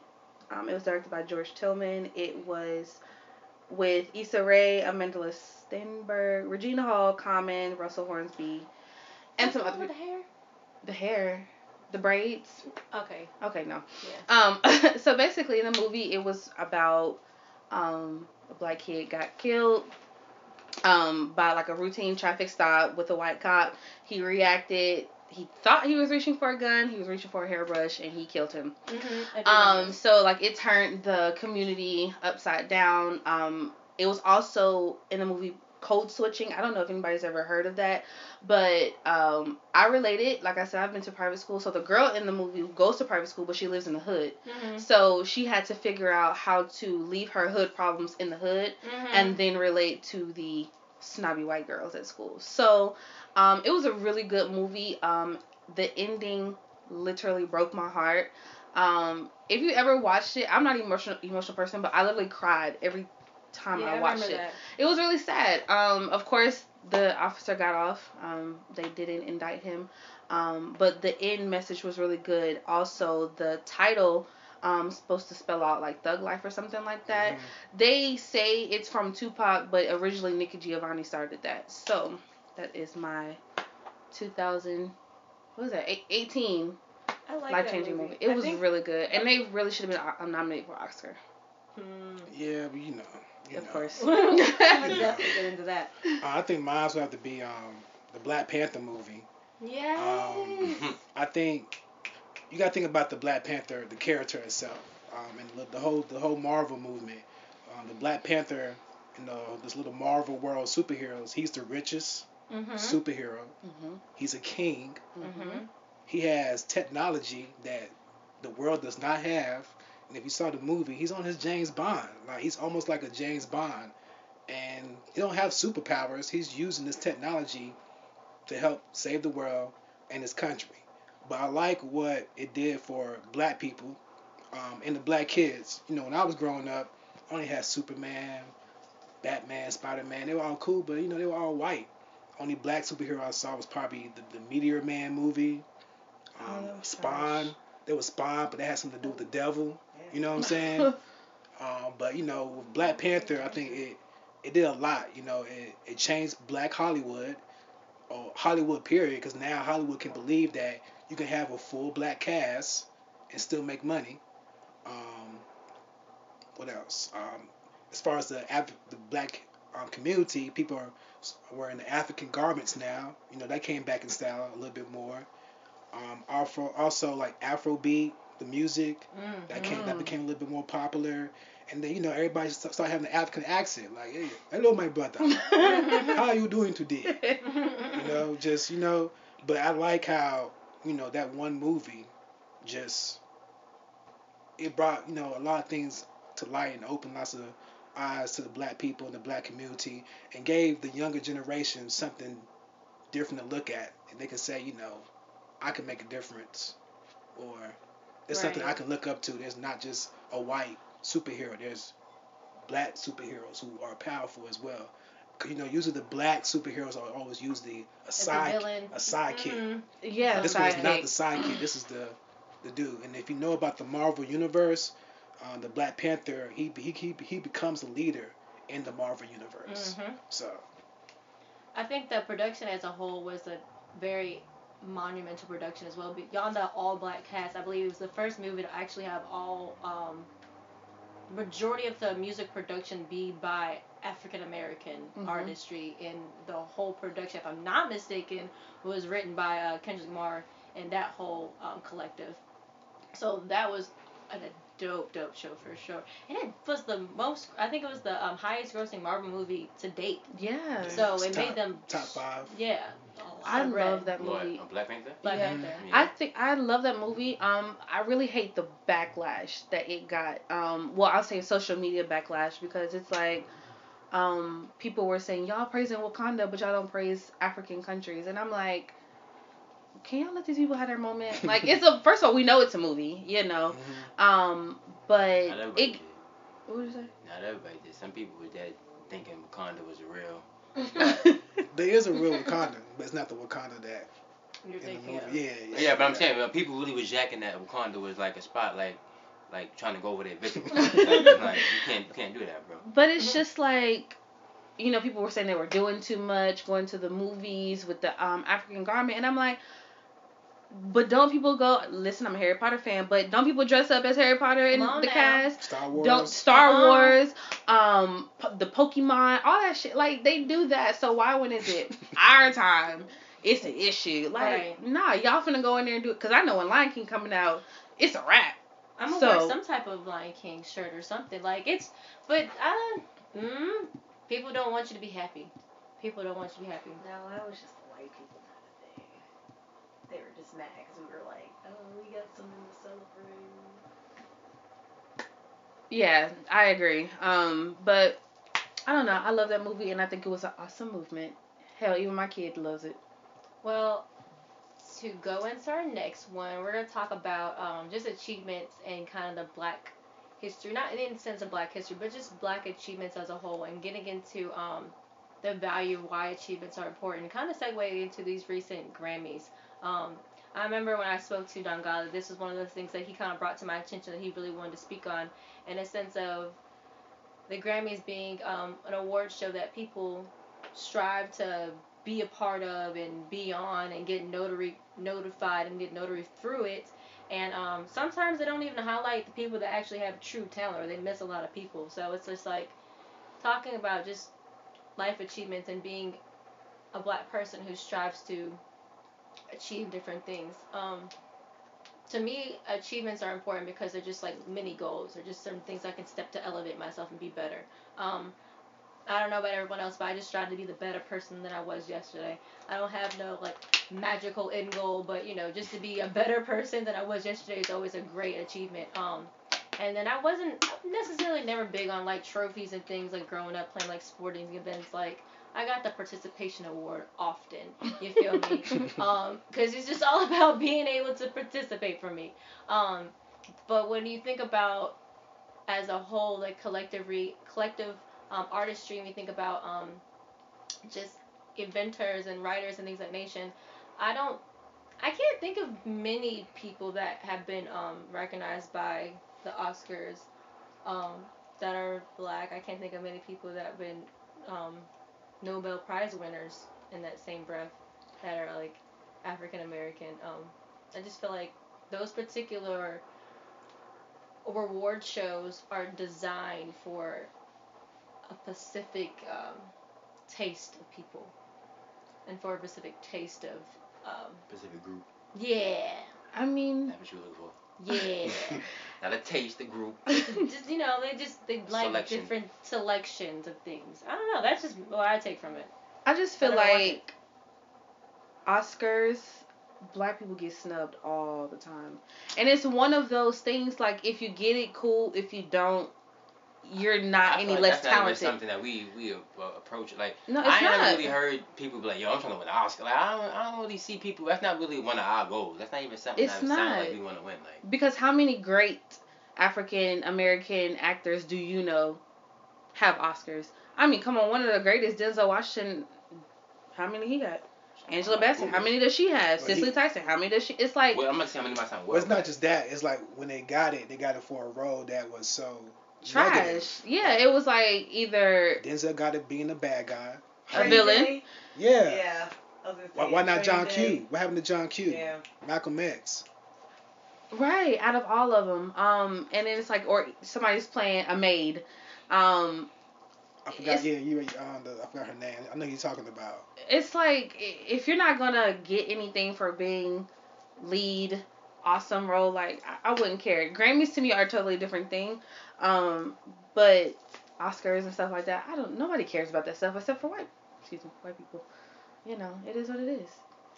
Um, it was directed by George Tillman. It was with Issa Rae, Amanda Stenberg, Regina Hall, Common, Russell Hornsby, and some other wrong the hair. the hair, the braids. Okay. Okay, no. Yeah. Um, so basically, in the movie, it was about um, a black kid got killed um, by like a routine traffic stop with a white cop. He reacted. He thought he was reaching for a gun. He was reaching for a hairbrush, and he killed him. Mm-hmm. Um, so like it turned the community upside down. Um, it was also in the movie code switching. I don't know if anybody's ever heard of that, but um, I related. Like I said, I've been to private school. So the girl in the movie goes to private school, but she lives in the hood. mm-hmm. So she had to figure out how to leave her hood problems in the hood Mm-hmm. and then relate to the snobby white girls at school. So um, it was a really good movie. Um, the ending literally broke my heart. Um, if you ever watched it, I'm not an emotional emotional person, but I literally cried every time yeah, I watched remember it. that. It was really sad. Um, of course, the officer got off. Um, they didn't indict him. Um, but the end message was really good. Also, the title um supposed to spell out like thug life or something like that. They say it's from Tupac, but originally Nikki Giovanni started that. So that is my 2000. What was that? Eight- 18 I like life changing movie. movie. It I was think- really good, and they really should have been uh, nominated for Oscar. Hmm. Yeah, but you know. You Of know. course. I'm definitely get into that. Uh, I think mine would have to be um the Black Panther movie. Yeah. Um, I think you got to think about the Black Panther, the character itself, um, and the- whole the whole Marvel movement. Um, the Black Panther, you know, this little Marvel world superheroes. He's the richest mm-hmm. superhero. hmm He's a king. Mm-hmm. He has technology that the world does not have. And if you saw the movie, he's on his James Bond. Like he's almost like a James Bond. And he don't have superpowers. He's using this technology to help save the world and his country. But I like what it did for black people um, and the black kids. You know, when I was growing up, I only had Superman, Batman, Spider Man. They were all cool, but you know, they were all white. Only black superhero I saw was probably the, the Meteor Man movie, um, Oh, Spawn. gosh. There was Spawn, but that had something to do with the devil. You know what I'm saying? um, but you know, with Black Panther, I think it it did a lot. You know, it, it changed Black Hollywood or Hollywood period because now Hollywood can believe that you can have a full black cast and still make money. Um, what else? Um, as far as the Af- the black um, community, people are wearing the African garments now. You know, that came back in style a little bit more. Um, Afro, also like Afrobeat, the music that came that Mm. became a little bit more popular. And then you know everybody started having the African accent, like, "Hey, hello, my brother, how are you doing today?" you know, just you know. But I like how you know that one movie just it brought you know a lot of things to light and opened lots of eyes to the black people and the black community and gave the younger generation something different to look at. And they can say you know I can make a difference or there's something I can look up to. There's not just a white superhero. There's black superheroes who are powerful as well you know usually the black superheroes are always usually a a side villain. a sidekick Mhm. yeah, this one's not sidekick. the sidekick. This is the the dude. And if you know about the Marvel universe, uh, the Black Panther, he he he he becomes the leader in the Marvel universe. Mhm. So I think the production as a whole was a very monumental production as well. Beyond the all black cast, I believe it was the first movie to actually have all um, majority of the music production be by African American Mhm. artistry, and the whole production, if I'm not mistaken, was written by uh, Kendrick Lamar and that whole um, collective. So that was an dope, dope show for sure. And it was the most, I think it was the um, highest grossing Marvel movie to date. Yeah. So It's it top- made them, top five. yeah. I read love that movie. A Black Panther? Black Yeah. Panther. Yeah. I think I love that movie. Um, I really hate the backlash that it got. Um, well, I'll say social media backlash because it's like, um, people were saying y'all praising Wakanda, but y'all don't praise African countries, and I'm like, can y'all let these people have their moment? Like, it's a first of all, we know it's a movie, you know, Mhm. um, but Not everybody it. did. What did you say? Not everybody did. Some people were dead thinking Wakanda was real. There is a real Wakanda, but it's not the Wakanda that You're in the thinking movie. of. Yeah, yeah. Yeah, but I'm saying people really was jacking that Wakanda was like a spot, like like trying to go over there visible. like, like, you can't you can't do that, bro. But it's just like, you know, people were saying they were doing too much, going to the movies with the um African garment, and I'm like, but don't people go? Listen, I'm a Harry Potter fan, but don't people dress up as Harry Potter in Come on the now. cast? Star Wars. Don't Star Uh-uh. Wars, um, po- the Pokemon, all that shit. Like they do that, so why when is it our time? It's an issue. Like, Right. nah, y'all finna go in there and do it. Cause I know when Lion King coming out, it's a wrap. I'm gonna So- wear some type of Lion King shirt or something. Like it's, but I don't. Mm, people don't want you to be happy. People don't want you to be happy. No, that was just the white people kind of thing. They were just mad because we were like, oh, we got something to celebrate. Yeah, I agree. Um, but I don't know. I love that movie, and I think it was an awesome movement. Hell, even my kid loves it. Well, to go into our next one, we're gonna talk about um, just achievements and kind of the Black history, not in the sense of Black history, but just Black achievements as a whole, and getting into um, the value of why achievements are important. Kind of segue into these recent Grammys. Um, I remember when I spoke to Don Gala, this was one of those things that he kind of brought to my attention that he really wanted to speak on, in a sense of the Grammys being um, an award show that people strive to be a part of and be on and get notary notified and get notary through it. And um, sometimes they don't even highlight the people that actually have true talent or they miss a lot of people. So it's just like talking about just life achievements and being a black person who strives to achieve different things. Um, to me, achievements are important because they're just like mini goals. They're just certain things I can step to elevate myself and be better. Um, I don't know about everyone else, but I just strive to be the better person than I was yesterday. I don't have no like magical end goal, but you know, just to be a better person than I was yesterday is always a great achievement. Um, and then I wasn't necessarily never big on like trophies and things like growing up playing like sporting events. Like I got the participation award often. You feel me? um, because it's just all about being able to participate for me. Um, but when you think about as a whole, like collective re- collective um, artistry, and we think about um, just inventors and writers and things like nation, I don't, I can't think of many people that have been um, recognized by the Oscars um, that are black. I can't think of many people that have been um, Nobel Prize winners in that same breath that are like African American. Um, I just feel like those particular reward shows are designed for a specific um, taste of people and for a specific taste of um, Pacific group. yeah I mean, That's what you look for. yeah Not a taste, the group. just you know they just they like Selection. different selections of things i don't know that's just what i take from it I just feel I like Oscars, black people get snubbed all the time, and it's one of those things. Like, if you get it, cool. If you don't, you're not I feel any like less that's not even talented. something that we we uh, approach like. No, it's I ain't not. never really heard people be like, "Yo, I'm trying to win an Oscar." Like, I don't, I don't really see people. That's not really one of our goals. That's not even something It's that sounds not. like we want to win. Like, Because how many great African American actors do you know have Oscars? I mean, come on, one of the greatest, Denzel Washington. How many he got? Angela Bassett. How many does she have? Well, Cicely he- Tyson. How many does she? It's like well, I'm not saying how many miles Well, it's not just that. It's like when they got it, they got it for a role that was so trash. negative. Yeah, it was like either Denzel got it being a bad guy. a villain. Yeah. Yeah. I was gonna Why, why not John Day. Q? What happened to John Q? Yeah. Malcolm X. Right, out of all of them. Um, and then it's like, or somebody's playing a maid. Um, I forgot. Yeah, you. Um, the, I forgot her name. I know who you're talking about. it's like if you're not gonna get anything for being lead awesome role, like I, I wouldn't care. Grammys to me are a totally different thing. Um, but Oscars and stuff like that, I don't. Nobody cares about that stuff except for white. Excuse me, white people. You know, it is what it is.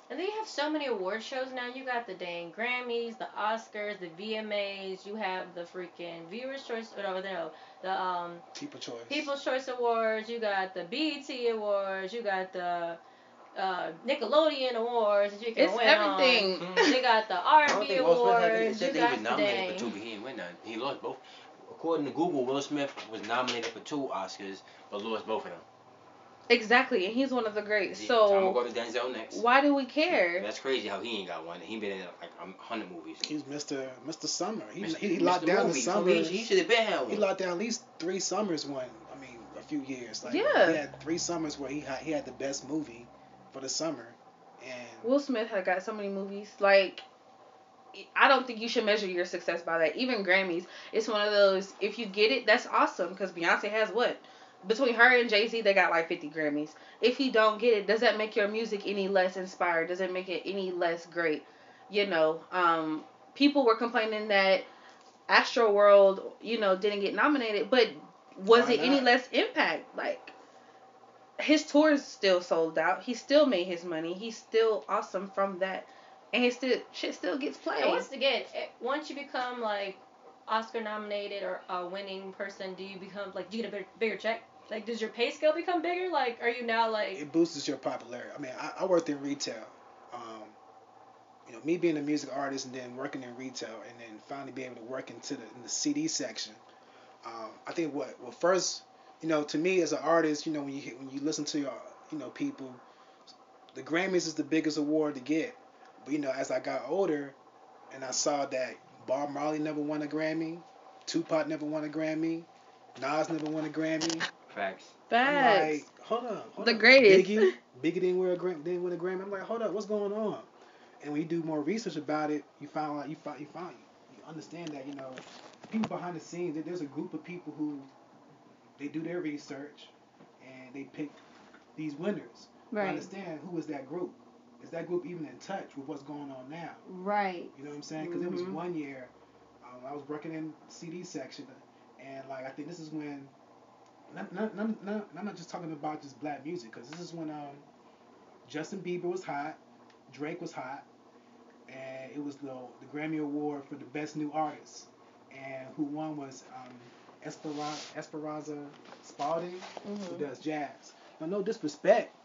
And then you have so many award shows now. You got the dang Grammys, the Oscars, the VMAs. You have the freaking Viewers Choice, or no, the um People choice. People's Choice Awards. You got the BET Awards. You got the uh, Nickelodeon Awards. that You can It's win everything. On. They got the I don't R&B think Will Smith had, they Awards. You they got was the nominated dang. for two, he didn't win none. He lost both. According to Google, Will Smith was nominated for two Oscars, but lost both of them. Exactly, and he's one of the greats. So I'm gonna So go to Denzel next. why do we care? That's crazy how he ain't got one. He been in like a hundred movies. He's Mr. Mr. Summer. He, Mr. he, he Mr. locked down the Movie. So summers. He, he should have been had He locked down at least three summers. One, I mean, a few years. Like, Yeah. He had three summers where he had he had the best movie for the summer, and Will Smith had got so many movies. Like, I don't think you should measure your success by that. Even Grammys, it's one of those. If you get it, that's awesome. Because Beyonce has what between her and Jay Z, they got like fifty Grammys. If you don't get it, does that make your music any less inspired? Does it make it any less great? You know, um, people were complaining that Astro World, you know, didn't get nominated, but was Why it any less impact? Like his tours still sold out. He still made his money. He's still awesome from that, and his still shit still gets played. And played. once again, once you become like Oscar nominated or a winning person, do you become like do you get a bigger, bigger check? Like, does your pay scale become bigger? Like, are you now like it boosts your popularity. I mean, I, I worked in retail. Um, you know, me being a music artist and then working in retail, and then finally being able to work into the in the CD section. Um, I think what well first, you know, to me as an artist, you know, when you when you listen to your you know people, the Grammys is the biggest award to get. But you know, as I got older, and I saw that Bob Marley never won a Grammy, Tupac never won a Grammy, Nas never won a Grammy. Facts. I'm Facts. like, hold on, hold The on. greatest. Biggie, Biggie didn't win a Grammy. Didn't win a Grammy. I'm like, hold up, what's going on? And when you do more research about it, you find out you find you find you understand that you know people behind the scenes. that There's a group of people who they do their research and they pick these winners. But Right. Understand who is that group? Is that group even in touch with what's going on now? right? You know what I'm saying? Because it was Mhm. one year, um, I was working in CD section, and like I think this is when, not, not, not, not, I'm not just talking about just black music, because this is when um, Justin Bieber was hot, Drake was hot, and it was the the Grammy Award for the best new artist, and who won was um, Esperanza, Esperanza Spalding, who does jazz. Now, no disrespect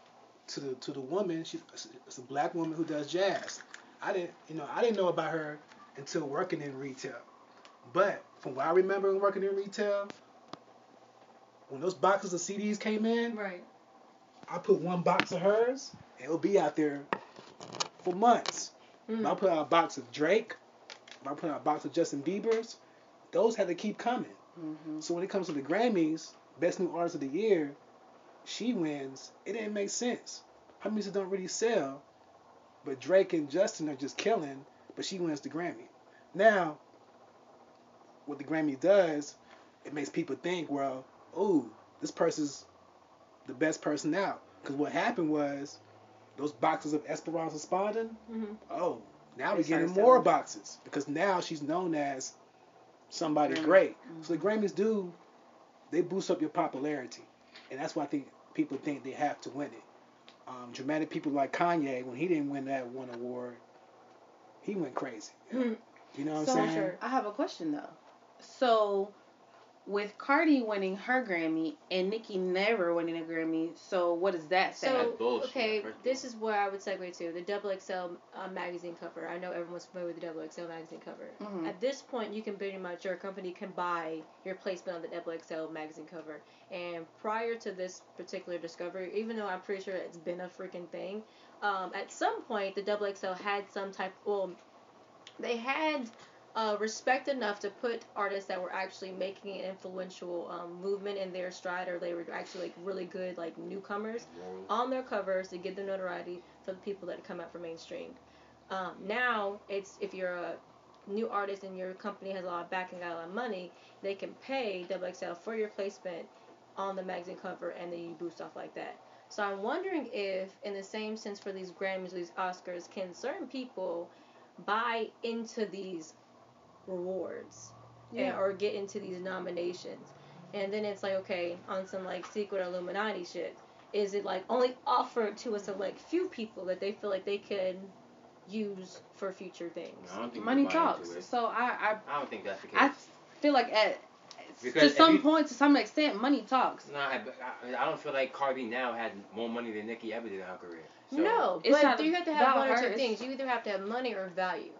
to the to the woman, she's it's a black woman who does jazz. I didn't, you know, I didn't know about her until working in retail. But from what I remember working in retail, when those boxes of CDs came in, Right. I put one box of hers, and it'll be out there for months. If I put out a box of Drake, if I put out a box of Justin Bieber's, those had to keep coming. Mhm. So when it comes to the Grammys, Best New Artist of the Year, she wins. It didn't make sense. Her music don't really sell, but Drake and Justin are just killing. But she wins the Grammy. Now, what the Grammy does, it makes people think, well, ooh, this person's the best person out. Because what happened was, those boxes of Esperanza Spalding, Mm-hmm. oh, now we're getting more selling. boxes because now she's known as somebody Grammy. great. Mm-hmm. So the Grammys do, they boost up your popularity, and that's why I think people think they have to win it. Um, dramatic people like Kanye, when he didn't win that one award, he went crazy. Mhm. You know what So I'm saying? Sure. I have a question though. So, with Cardi winning her Grammy and Nicki never winning a Grammy, so what does that say? So bullshit, okay, this is where I would segue to the Double XL uh, magazine cover. I know everyone's familiar with the Double XL magazine cover. Mhm. At this point, you can pretty much your company can buy your placement on the Double XL magazine cover. And prior to this particular discovery, even though I'm pretty sure it's been a freaking thing, um, at some point the Double XL had some type. Well, they had uh, respect enough to put artists that were actually making an influential um, movement in their stride, or they were actually like really good like newcomers on their covers to get the notoriety for the people that come out for mainstream. Um, now it's if you're a new artist and your company has a lot of backing, got a lot of money, they can pay XXL for your placement on the magazine cover, and then you boost off like that. So I'm wondering if, in the same sense for these Grammys, these Oscars, can certain people buy into these rewards and, Yeah. or get into these nominations. And then it's like, okay, on some like secret Illuminati shit, is it like only offered to us a select few people that they feel like they can use for future things? I don't think Money we buy into talks. So I, I I don't think that's the case. I, I feel like at Because to some you- point, to some extent, money talks. Nah, I, I, I don't feel like Cardi now had more money than Nicki ever did in her career. So, no, but you have to have one or two things. You either have to have money or value.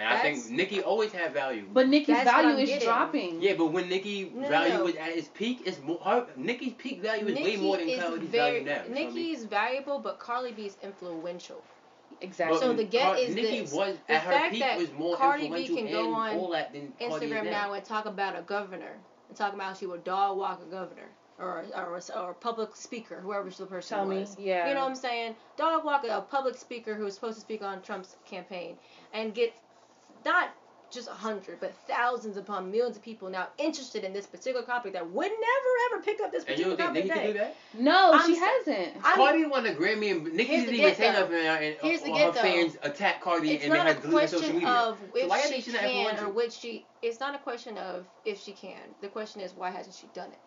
And I think Nicki always had value. But Nicki's That's value is getting. dropping. yeah, but when Nicki No, no, value no. was at its peak, it's more her Nicki's peak value is way more than is Cardi's very, value now. you feel me? Nicki is valuable, but Carly B is influential. Exactly. But So the get Car- is Nicki this. was The her fact peak that was more Cardi B can go on all that than Cardi is Instagram now. now and talk about a governor and talk about how she would dog walk a governor or or a, or a public speaker, whoever the person Tell me, yeah. You know what I'm saying? Dog walk a public speaker who was supposed to speak on Trump's campaign and get not just a hundred, but thousands upon millions of people now interested in this particular topic that would never ever pick up this particular And you particular don't think topic Nicki today. could do that? no, I'm she sa- hasn't. I'm- Cardi won a Grammy and Nicki didn't even get, say though. nothing and, and Here's the all get, her though. fans attacked Cardi It's and they had a to delete their social question media. of So if why you she think she's not can or influential? which she. It's not a question of if she can. The question is why hasn't she done it?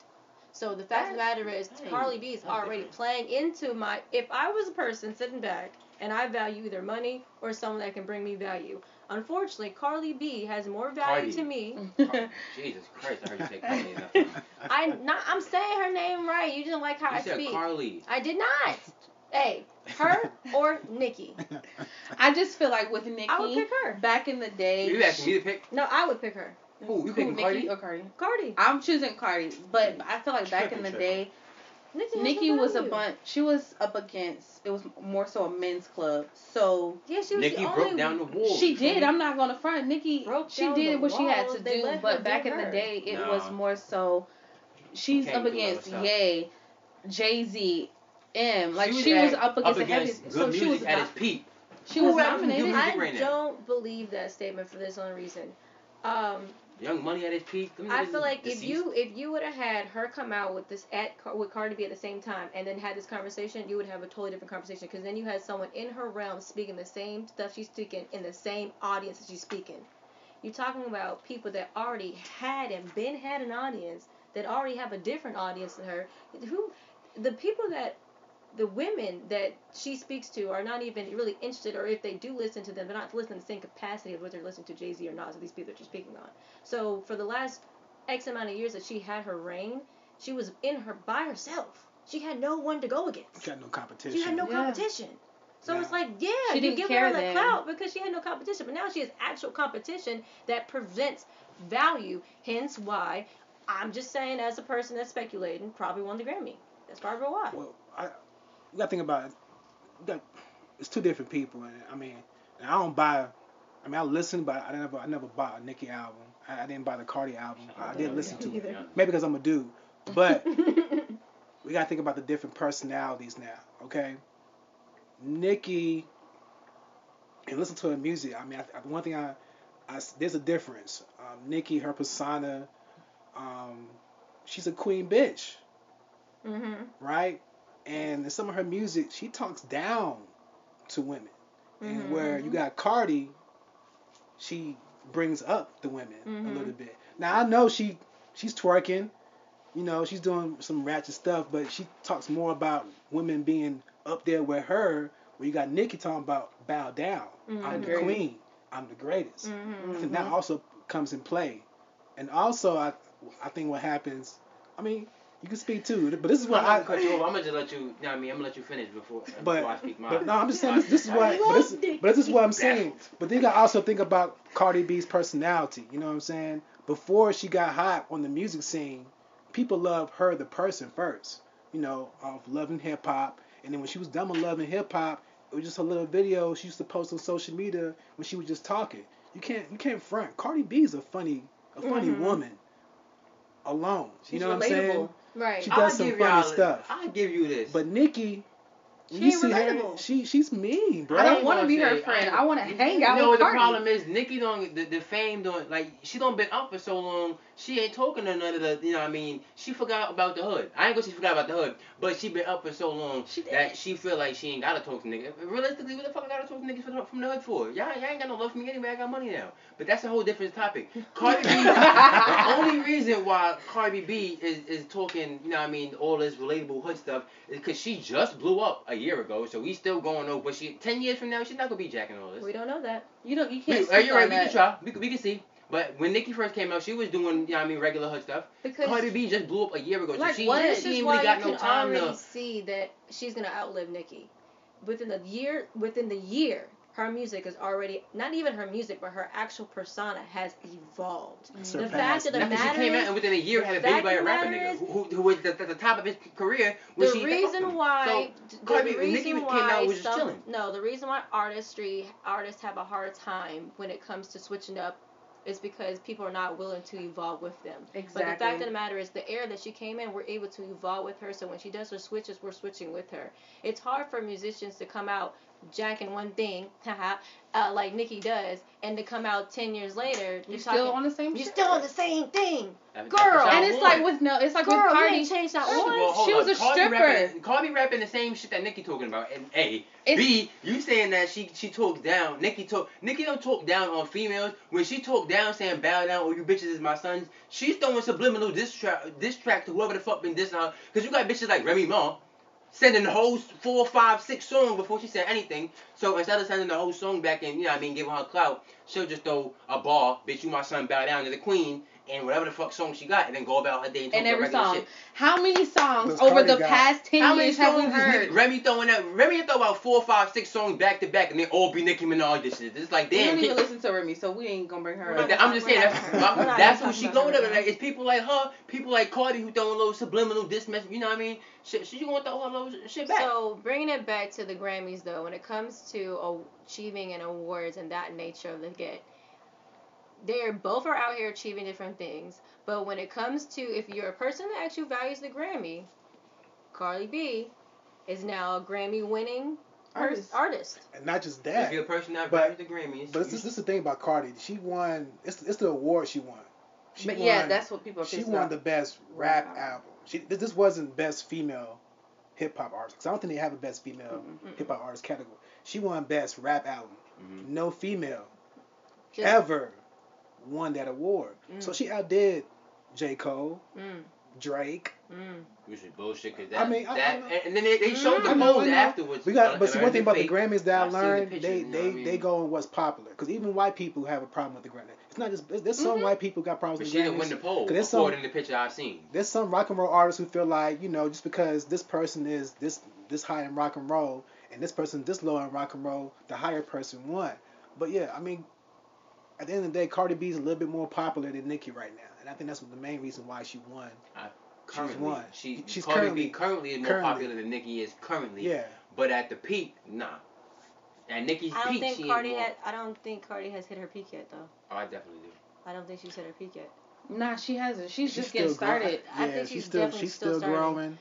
So the fact of the matter is, Hey, Carly B is already different. playing into my. If I was a person sitting back and I value either money or someone that can bring me value, unfortunately, Carly B has more value Cardi. to me. Jesus Christ, I heard you say Cardi enough. I not. I'm saying her name right. You didn't like how You I said speak. Carly. I did not. Hey, her or Nicki. I just feel like with Nicki, I would pick her. back in the day, You asking me to pick? No, I would pick her. Who? You who, picking Nicki Cardi? or Cardi? Cardi. I'm choosing Cardi, but I feel like back in the Tripping, day, Nicki, has Nicki was a bunch. She was up against. It was more so a men's club. So Yeah, she was Nicki the broke only down the wall. she did. I'm not gonna front. Nicki, Broke she down did the what she had walls. to They do. let her But do back in the day, it Nah. was more so. She's up against this stuff. Ye, Jay Z, M. Like she at- was up against the heaviest. good So she was at not, its peak. she was Who rapping good nominated. I don't believe that statement for this only reason. Um, Young Money at its peak. Them I feel like if you if you would have had her come out with this at with Cardi B at the same time and then had this conversation, you would have a totally different conversation because then you had someone in her realm speaking the same stuff she's speaking in the same audience that she's speaking. You're talking about people that already had and been had an audience that already have a different audience than her. Who, the people that the women that she speaks to are not even really interested, or if they do listen to them, they're not listening in the same capacity of what they're listening to Jay Z or Nas, or these people that you're speaking on. So for the last X amount of years that she had her reign, she was in her by herself. She had no one to go against. She got no competition. She had no Yeah. competition. So it's like, yeah, She you didn't give care her that then. clout because she had no competition. But now she has actual competition that presents value. Hence why I'm just saying, as a person that's speculating, probably won the Grammy. That's probably why. Well, I you got to think about it. You got, it's two different people, and I mean, I don't buy. I mean, I listen, but I never, I never bought a Nicki album. I, I didn't buy the Cardi album. I, I did listen to it. Either. Maybe because I'm a dude, but we got to think about the different personalities now. Okay, Nicki, and listen to her music. I mean, I, I- one thing I there's a difference. Um, Nicki, her persona, um, she's a queen bitch hmm right? And in some of her music, she talks down to women. And Mhm. where you got Cardi, she brings up the women a Mhm. little bit. Now I know she she's twerking, you know, she's doing some ratchet stuff, but she talks more about women being up there with her. Where you got Nicki talking about bow down. I'm the queen. I'm the greatest. hmm I that also comes in play. And also, I I think what happens. I mean, you can speak too, but this is I'm what not I, cut you off. I'm gonna just let you. You know I mean, I'm gonna let you finish before, But, before I speak mine. but no, I'm just saying this, this is what. But this, but this is what I'm saying. But then you got to also think about Cardi B's personality. You know what I'm saying? Before she got hot on the music scene, people loved her the person first. You know, of loving hip hop, and then when she was done with loving hip hop, it was just a little video she used to post on social media when she was just talking. You can't you can't front. Cardi B's a funny a funny Mhm. woman. Alone, She's you know what I'm saying? Right. She I'll does some funny y'all- stuff. I'll give you this. But Nicki, She you ain't see her, relatable. she she's mean, bro. I don't want to gonna be her friend. ain't- I want to you- hang you out know with what Cardi. the problem is? Nicki don't the, the fame don't like she don't been up for so long. She ain't talking to none of the you know what I mean. She forgot about the hood. I ain't gonna say she forgot about the hood, but she been up for so long She did. that she feel like she ain't gotta talk to niggas. Realistically, what the fuck I gotta talk to niggas from the, from the hood for? Y'all, y'all ain't got no love for me anyway. I got money now. But that's a whole different topic. Cardi B. the only reason why Cardi B is is talking you know what I mean all this relatable hood stuff is because she just blew up a year ago. So we still going over. But she ten years from now she's not gonna be jacking all this. We don't know that. You don't. You can't. uh, speak you're right. on We can try. We, can- we can see. But when Nicki first came out, she was doing, you know I mean, regular hood stuff. Because Cardi B just blew up a year ago. Like so she, she ain't really got no can time already to. see that she's gonna outlive Nicki. Within the year, within the year, her music is already not even her music, but her actual persona has evolved. The Surpassed fact of the Not that matter she came out and within a year had a baby by a rapper nigga is- who, who, who was at the, the top of his career. The she reason oh, why, So, the Cardi- Nicki reason came why out was just some, chilling. no, the reason why artistry artists have a hard time when it comes to switching up is because people are not willing to evolve with them. Exactly. But the fact of the matter is, the era that she came in, we're able to evolve with her. So when she does her switches, we're switching with her. It's hard for musicians to come out jacking one thing, haha, uh, like Nicki does, and to come out ten years later, You you're still on the same. you're shit. still on the same thing. That- Girl. And it's want. like with no. It's like Girl, with Cardi. ain't changed not First of once. all, She was on. a Cardi stripper. Rapping, Cardi rapping the same shit that Nicki talking about. And A, It's- B, you saying that she she talks down. Nicki talk. Nicki don't talk down on females. When she talk down, saying bow down, or you bitches is my sons. She's throwing subliminal diss track, diss track to whoever the fuck been dissing her. Cause you got bitches like Remy Ma. Sending the whole four, five, six song before she said anything. So instead of sending the whole song back and, you know I mean, giving her clout, she'll just throw a bar, bitch, you my son, bow down to the queen, and whatever the fuck song she got, and then go about her day and talk in about every regular song. shit. How many songs Because over Cardi the got- past ten How many years have we heard? Remy throwing out? Remy throw about four, five, six songs back to back, and they all be Nicki Minaj this shit. It's like damn. we damn. don't even listen to Remy, so we ain't gonna bring her But up. I'm just saying that's, not- we're that's even what she going her up. Like, it's people like her, people like Cardi who throwing little subliminal diss message. You know what I mean? Shit, she gonna throw her little shit back. So bringing it back to the Grammys, though, when it comes to achieving an awards and that nature of the get, they're both are out here achieving different things. But when it comes to if you're a person that actually values the Grammy, Cardi B is now a Grammy winning Artist. artist. artist. And not just that. if you're a person that but- values the Grammys, but this, is- the thing about Cardi. She won. It's it's the award she won. She But won, yeah, that's what people are she won about. the best Rap rap album. album. She this, this wasn't best female hip hop artist because I don't think they have a best female Mm-mm. hip hop artist category. She won best rap album. Mhm. No female Just- ever won that award. So Mm. she outdid J Cole, Mm, Drake. mm. Which is bullshit. Cause that, I mean, I- that, I know. and, and then they, they showed Mm. the I know, polls afterwards. We got, but see, one thing about the. Grammys that I I've the learned, pictures, they you know they I mean? they go on what's popular. Because even white people have a problem with the Grammys. It's not just there's some Mhm. white people got problems But with she the didn't win Grammys. the poll, 'Cause there's some- according to the picture I've seen. There's some rock and roll artists who feel like you know just because this person is this this high in rock and roll and this person this low in rock and roll, the higher person won. But yeah, I mean, at the end of the day, Cardi B is a little bit more popular than Nicki right now, and I think that's the main reason why she won. Currently, won. She, She's Cardi currently- B currently is more currently. popular than Nicki is currently. Yeah, But at the peak, nah. At Nicki's I don't peak, think she Cardi ain't had. I don't think Cardi has hit her peak yet, though. Oh, I definitely do. I don't think she's hit her peak yet. Nah, she hasn't. She's, she's just getting still grow- started. I Yeah, think she's she's still definitely she's still still starting. growing,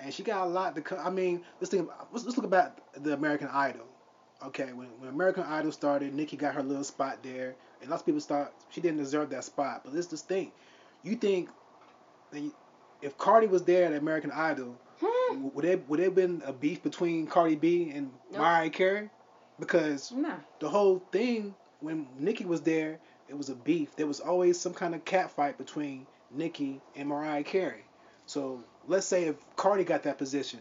and she got a lot to come. I mean, let's think. Let's, let's look about the American Idol. Okay, when, when American Idol started, Nicki got her little spot there, and lots of people thought she didn't deserve that spot. But let's just think. You think if Cardi was there at American Idol, Hmm. would there would there been a beef between Cardi B and Nope. Mariah Carey? Because Nah. the whole thing when Nicki was there, it was a beef. There was always some kind of cat fight between Nicki and Mariah Carey. So let's say if Cardi got that position,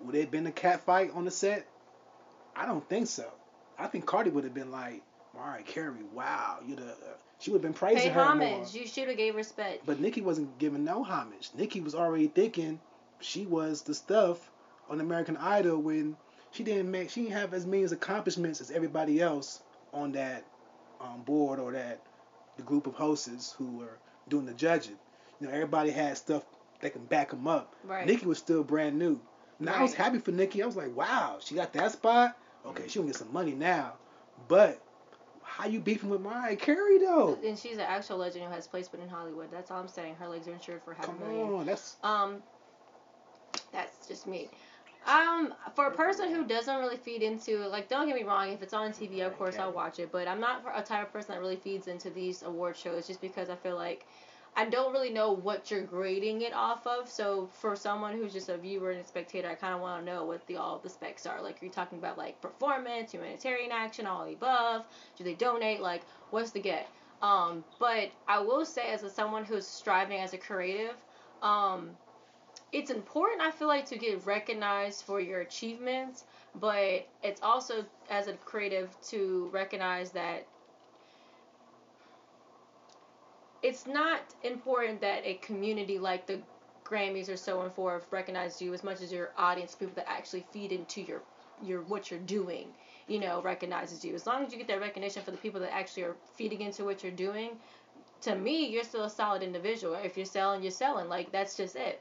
would there have been a cat fight on the set? I don't think so. I think Cardi would have been like Mariah Carey. Wow, you the she would have been praising Pay her more. homage. You should have gave respect. But Nicki wasn't giving no homage. Nicki was already thinking she was the stuff on American Idol when she didn't make she didn't have as many accomplishments as everybody else on that um, board or that the group of hosts who were doing the judging. You know, everybody had stuff that can back them up. Right. Nicki was still brand new. And I was happy for Nicki. I was like, wow, she got that spot. Okay, she gonna get some money now. But how you beefing with Mariah Carey though? And she's an actual legend who has placement in Hollywood. That's all I'm saying. Her legs are insured for half Come a million. on, that's Um, that's just me. Um, for a person who doesn't really feed into like, don't get me wrong, if it's on TV, of course I'll watch it. But I'm not a type of person that really feeds into these award shows, just because I feel like I don't really know what you're grading it off of. So for someone who's just a viewer and a spectator, I kind of want to know what the all the specs are. Like, are you talking about like performance, humanitarian action, all the above? Do they donate? Like, what's the get? Um, but I will say, as a, someone who's striving as a creative, um, it's important. I feel like to get recognized for your achievements, but it's also as a creative to recognize that it's not important that a community like the Grammys or so on forth recognize you as much as your audience, people that actually feed into your your what you're doing, you know, recognizes you. As long as you get that recognition for the people that actually are feeding into what you're doing, to me, you're still a solid individual. If you're selling, you're selling. Like that's just it.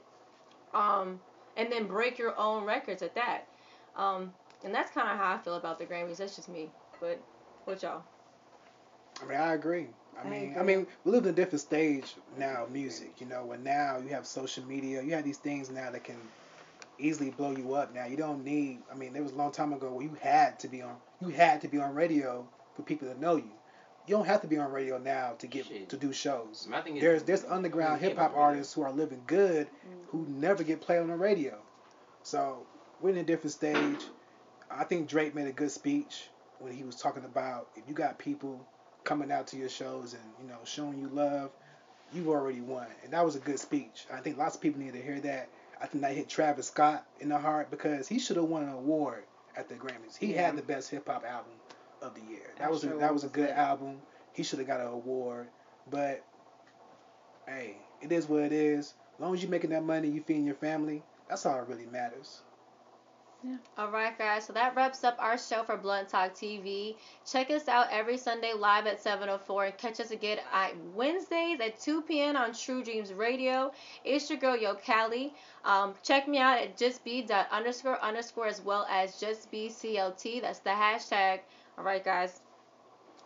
Um, and then break your own records at that. Um, and that's kind of how I feel about the Grammys. That's just me. But what y'all? I mean, I agree. I I mean, I agree. mean, we live in a different stage now of music. You know, when now you have social media, you have these things now that can easily blow you up. Now you don't need. I mean, there was a long time ago where you had to be on. You had to be on radio for people to know you. You don't have to be on radio now to get Shit. to do shows. My thing is, There's there's underground hip hop artists who are living good who mm. never get played on the radio. So we're in a different stage. I think Drake made a good speech when he was talking about if you got people coming out to your shows and you know showing you love, you've already won. And that was a good speech. I think lots of people need to hear that. I think that hit Travis Scott in the heart because he should have won an award at the Grammys. He Yeah. had the best hip hop album of the year. That I'm was a, that was a good album. He should have got an award. But hey, it is what it is. As long as you're making that money, you feeding your family, that's all that really matters. All right, guys. So that wraps up our show for Blunt Talk TV. Check us out every Sunday live at 7:04 and catch us again at Wednesdays at 2 p.m. on True Dreams Radio. It's your girl Yo Cali. Um, check me out at justb underscore underscore as well as justbclt. That's the hashtag. All right, guys.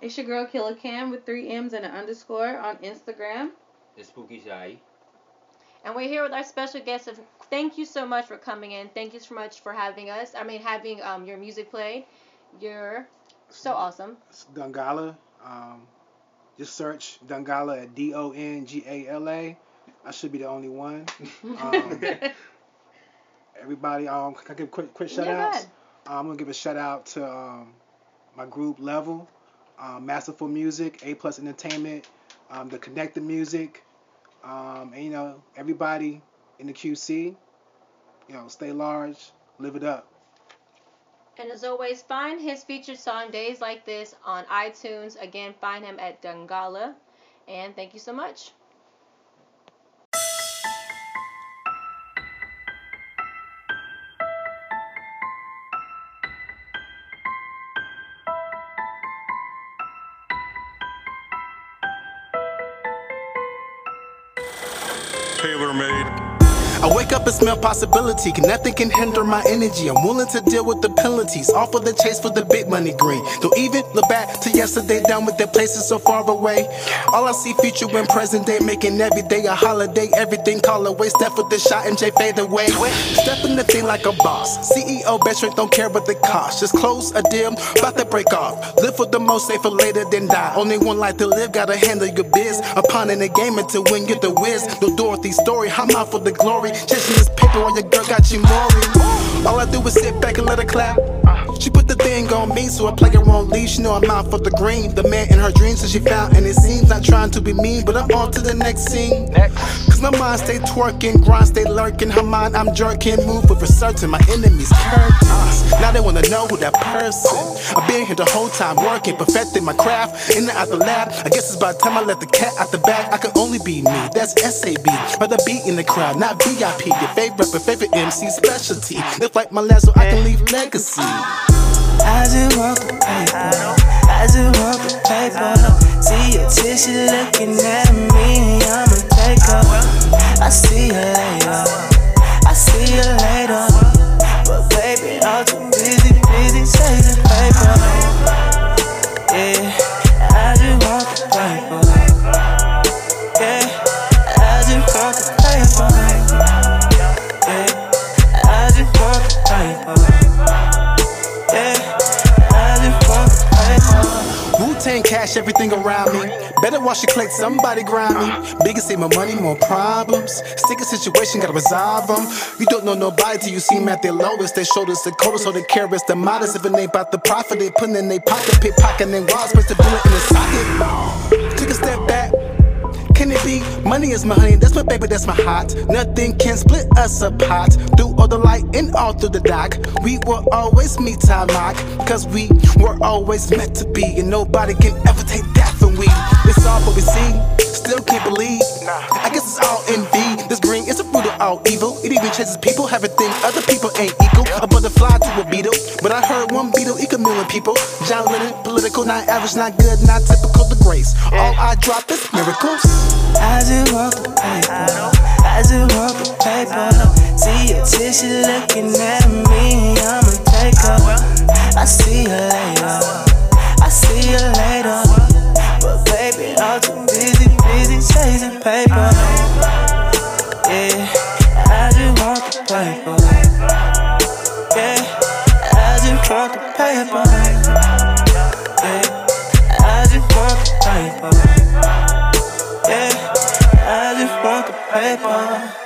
It's your girl Killer Cam with three M's and an underscore on Instagram. the spooky side. And we're here with our special guest. Of, thank you so much for coming in. Thank you so much for having us. I mean, having um, your music played. You're so awesome. It's Dongala. Um, just search Dongala at D O N G A L A. I should be the only one. Um, everybody, um, can I give quick quick shout Yeah, outs? ahead. I'm gonna give a shout out to um, my group Level, um, Masterful Music, A Plus Entertainment, um, the Connected Music, um, and you know everybody in the QC. You know, stay large, live it up. And as always, find his featured song Days Like This on iTunes. Again, find him at Dongala. And thank you so much. Up and smell possibility. Nothing can hinder my energy. I'm willing to deal with the penalties. All for the chase for the big money green. Don't even look back to yesterday, down with their places so far away. All I see future when present day, making every day a holiday. Everything call away. Step with the shot, MJ fade away. Step in the thing like a boss. CEO, best strength, don't care what the cost. Just close a deal, about to break off. Live for the most, safer later than die. Only one life to live, gotta handle your biz. Upon in the game until win, get the whiz. No Dorothy story, I'm out for the glory. Chasing this paper while your girl got you mooring. All I do is sit back and let her clap. She put the thing on me, so I play her on leash. You know I'm out for the green. The man in her dreams, so she found, and it seems not trying to be mean, but I'm on to the next scene. Cause my mind stay twerking, grind stay lurking. Her mind I'm jerking, move for certain. My enemies curtains. Now they wanna know who that person. I've been here the whole time working, perfecting my craft. In the lab, I guess it's about time I let the cat out the bag. I can only be me, that's SAB. Rather be in the crowd, not VIP. Your favorite rapper, favorite MC specialty. Live like my last so I can eh. leave legacy. I just want the paper. I just want the paper. See your tissue looking at me, I'ma take her. I see you later. I see you later. Better watch your click, somebody grind me. Bigger say my money, more problems. Stick a situation, gotta resolve them. You don't know nobody till you see them at their lowest. They shoulders the coldest, so they care it's the modest. If it ain't about the profit, they put in their pocket, pickpocket, and walls, supposed to do it in the socket. Take a step back. Can it be? Money is my honey, that's my baby, that's my heart. Nothing can split us apart. Through all the light and all through the dark, we will always meet our mark. Cause we were always meant to be, and nobody can ever take that from we. It's all what we see, still can't believe. I guess it's all envy. This green is a fruit of all evil. It even chases people, have a thing other people ain't equal. A butterfly to a beetle, but I heard one beetle equal million people. John Lennon, political, not average, not good, not typical. The grace, all I drop is miracles. I just want the paper. I just want the paper. See your tissue looking at me. I'ma take her. I see you later. I see you later. Chasing paper. Yeah, I just want the paper. Yeah, I just want the paper. Yeah, I just want the paper. Yeah, I just want the paper.